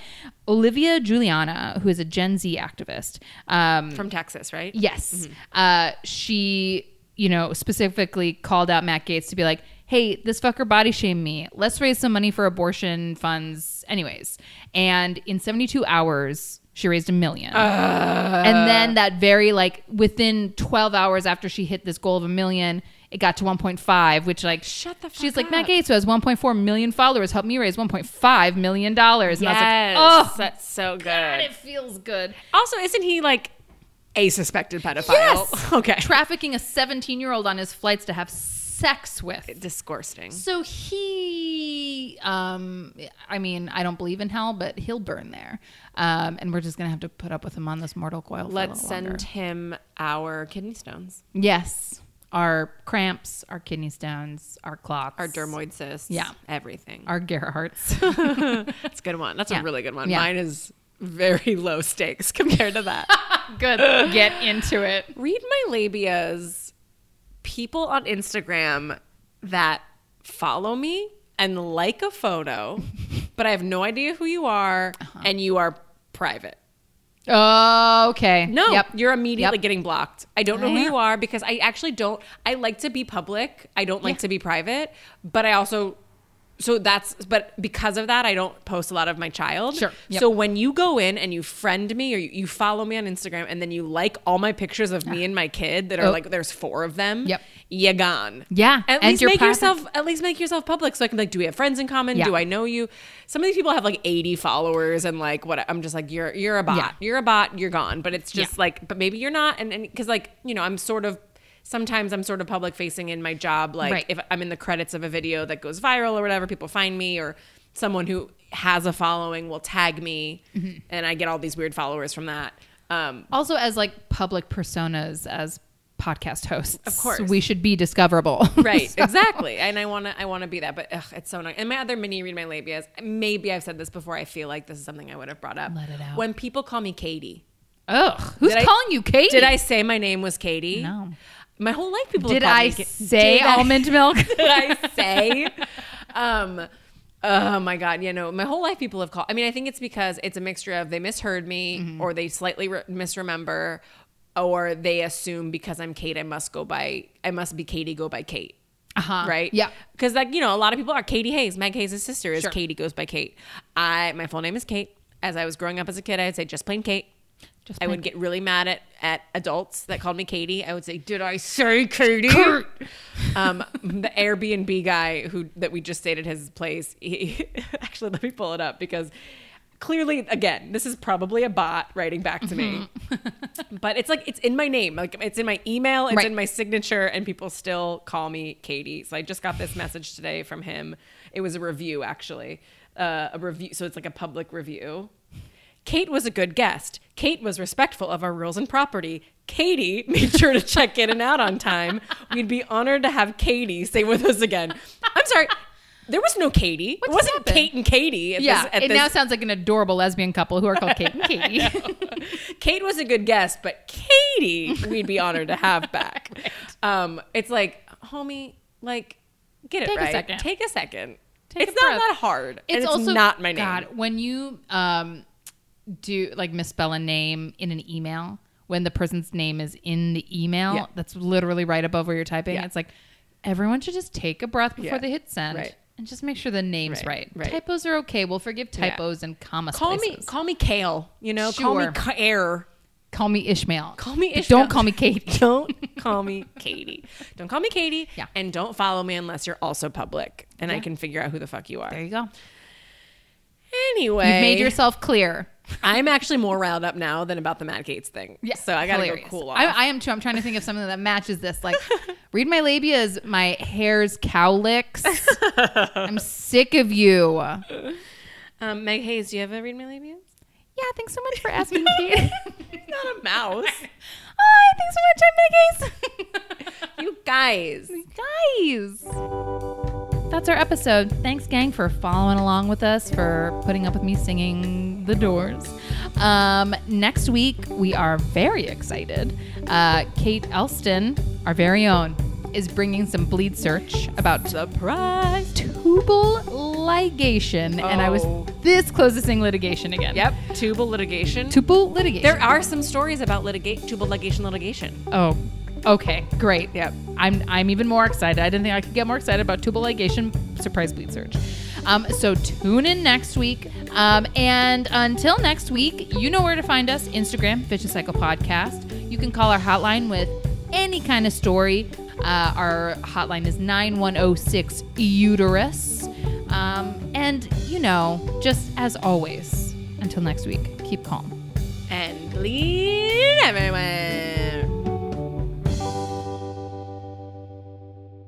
Olivia Juliana, who is a Gen Z activist, um, from Texas, right? Yes. Uh, she, you know, specifically called out Matt Gaetz to be like, hey, this fucker body shamed me. Let's raise some money for abortion funds, anyways. And in 72 hours, she raised a million. and then that very, like, within 12 hours after she hit this goal of a million, it got to 1.5, which, like, Shut the she's fuck like, Matt. Gaetz, who has 1.4 million followers, helped me raise 1.5 million dollars. And Yes. I was like, oh, that's so good. God, it feels good. Also, isn't he like a suspected pedophile? Yes. Okay. trafficking a 17 year old on his flights to have sex with. Disgusting. So he, um, I mean, I don't believe in hell, but he'll burn there. Um, and we're just gonna have to put up with him on this mortal coil. Let's send longer. him our kidney stones, Yes, our cramps, our kidney stones, our clots, our dermoid cysts, Yeah. everything. our Gerhardts. That's a good one. That's Yeah. a really good one. Yeah. Mine is very low stakes compared to that. Good. Get into it. Read my labias. People on Instagram that follow me and like a photo, but I have no idea who you are, Uh-huh. and you are private. Oh, okay. No, Yep. you're immediately Yep. getting blocked. I don't know who you are because I actually don't. I like to be public. I don't like Yeah. to be private, but I also. So that's, but because of that, I don't post a lot of my child. Sure. Yep. So when you go in and you friend me or you, you follow me on Instagram and then you like all my pictures of me ah. and my kid that are Oh. like, there's four of them. Yep. you're gone. Yeah, At and least make private. yourself, at least make yourself public so I can be like, do we have friends in common? Yeah. Do I know you? Some of these people have like 80 followers and like what I'm just like, you're, you're a bot. Yeah. You're a bot. You're gone. But it's just Yeah. like, but maybe you're not. And, and cause like, you know, I'm sort of, sometimes I'm sort of public facing in my job. Like Right. if I'm in the credits of a video that goes viral or whatever, people find me or someone who has a following will tag me Mm-hmm. and I get all these weird followers from that. Um, Also, as like public personas, as podcast hosts, Of course. we should be discoverable. right So- exactly and i want to i want to be that but ugh, it's so annoying and my other mini read my labias maybe i've said this before i feel like this is something i would have brought up Let it out. when people call me katie Ugh, who's Did I- calling you Katie? did i say my name was katie No. My whole life people Did I me say Did I- almond milk? did i say um Oh my God! You know, my whole life people have called. I mean, I think it's because it's a mixture of they misheard me, Mm-hmm. or they slightly re- misremember, or they assume because I'm Kate, I must go by. I must be Katie, go by Kate. Uh-huh. right? Yeah. Because like you know, a lot of people are Katie Hayes. Meg Hayes' sister is Sure. Katie. Goes by Kate. I my full name is Kate. As I was growing up as a kid, I'd say just plain Kate. Just I would get really mad at, at adults that called me Katie. I would say, "Did I say Katie?" um, the Airbnb guy who that we just stayed at his place. He, actually, let me pull it up because clearly, again, this is probably a bot writing back to me. but it's like it's in my name, like it's in my email, it's Right. in my signature, and people still call me Katie. So I just got this message today from him. It was a review, actually, uh, a review. So it's like a public review. Kate was a good guest. Kate was respectful of our rules and property. Katie made sure to check in and out on time. We'd be honored to have Katie stay with us again. I'm sorry, there was no Katie. What it wasn't happened? Kate and Katie. At Yeah, this, at it this- now sounds like an adorable lesbian couple who are called Kate and Katie. Kate was a good guest, but Katie, we'd be honored to have back. Um, it's like, homie, like, get it Take a second. Take a second. Take it's a not breath. that hard. and It's it's also not my name. God, when you um do like misspell a name in an email, when the person's name is in the email, Yeah. that's literally right above where you're typing. Yeah. It's like everyone should just take a breath before Yeah. they hit send. Right. And just make sure the name's Right, right. right. Typos are okay. We'll forgive typos and comma Call me, call me Kale. You know, call me Sure. Care. Call me Ishmael. Call me Ishmael. Don't call me Katie. Don't call me Katie. Don't call me Katie. Yeah. And don't follow me unless you're also public, and I can figure out who the fuck you are. There you go. Anyway, You've made yourself clear. I'm actually more riled up now than about the Matt Gaetz thing. Yeah, So I gotta hilarious. go cool off. I, I am too. I'm trying to think of something that matches this. Like, read my labia is my hair's cowlicks. I'm sick of you. Um, Meg Hayes, do you ever read my labias? Yeah, thanks so much for asking, Kate. Not a mouse. Hi, thanks so much. I'm Meg Hayes. you guys. Guys. That's our episode. Thanks, gang, for following along with us, for putting up with me singing The Doors. Um, next week, we are very excited. Uh, Kate Elston, our very own, is bringing some bleed search about Surprise. tubal ligation. And I was Oh. this close to saying litigation again. Yep. Tubal litigation. Tubal litigation. there are some stories about litigate tubal ligation litigation. Oh, okay, great. Yep. I'm I'm even more excited. I didn't think I could get more excited about tubal ligation surprise bleed search. Um, so tune in next week. Um, and until next week, you know where to find us: Instagram, Vicious Cycle Podcast. You can call our hotline with any kind of story. Uh, our hotline is 9106 uterus. Um, and you know, just as always, until next week, keep calm. And bleed everywhere.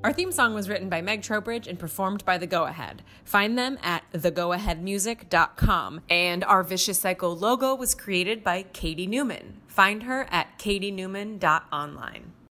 Our theme song was written by Meg Trowbridge and performed by The Go Ahead. Find them at thegoaheadmusic.com. And our Vicious Cycle logo was created by Katie Newman. Find her at katienewman.online.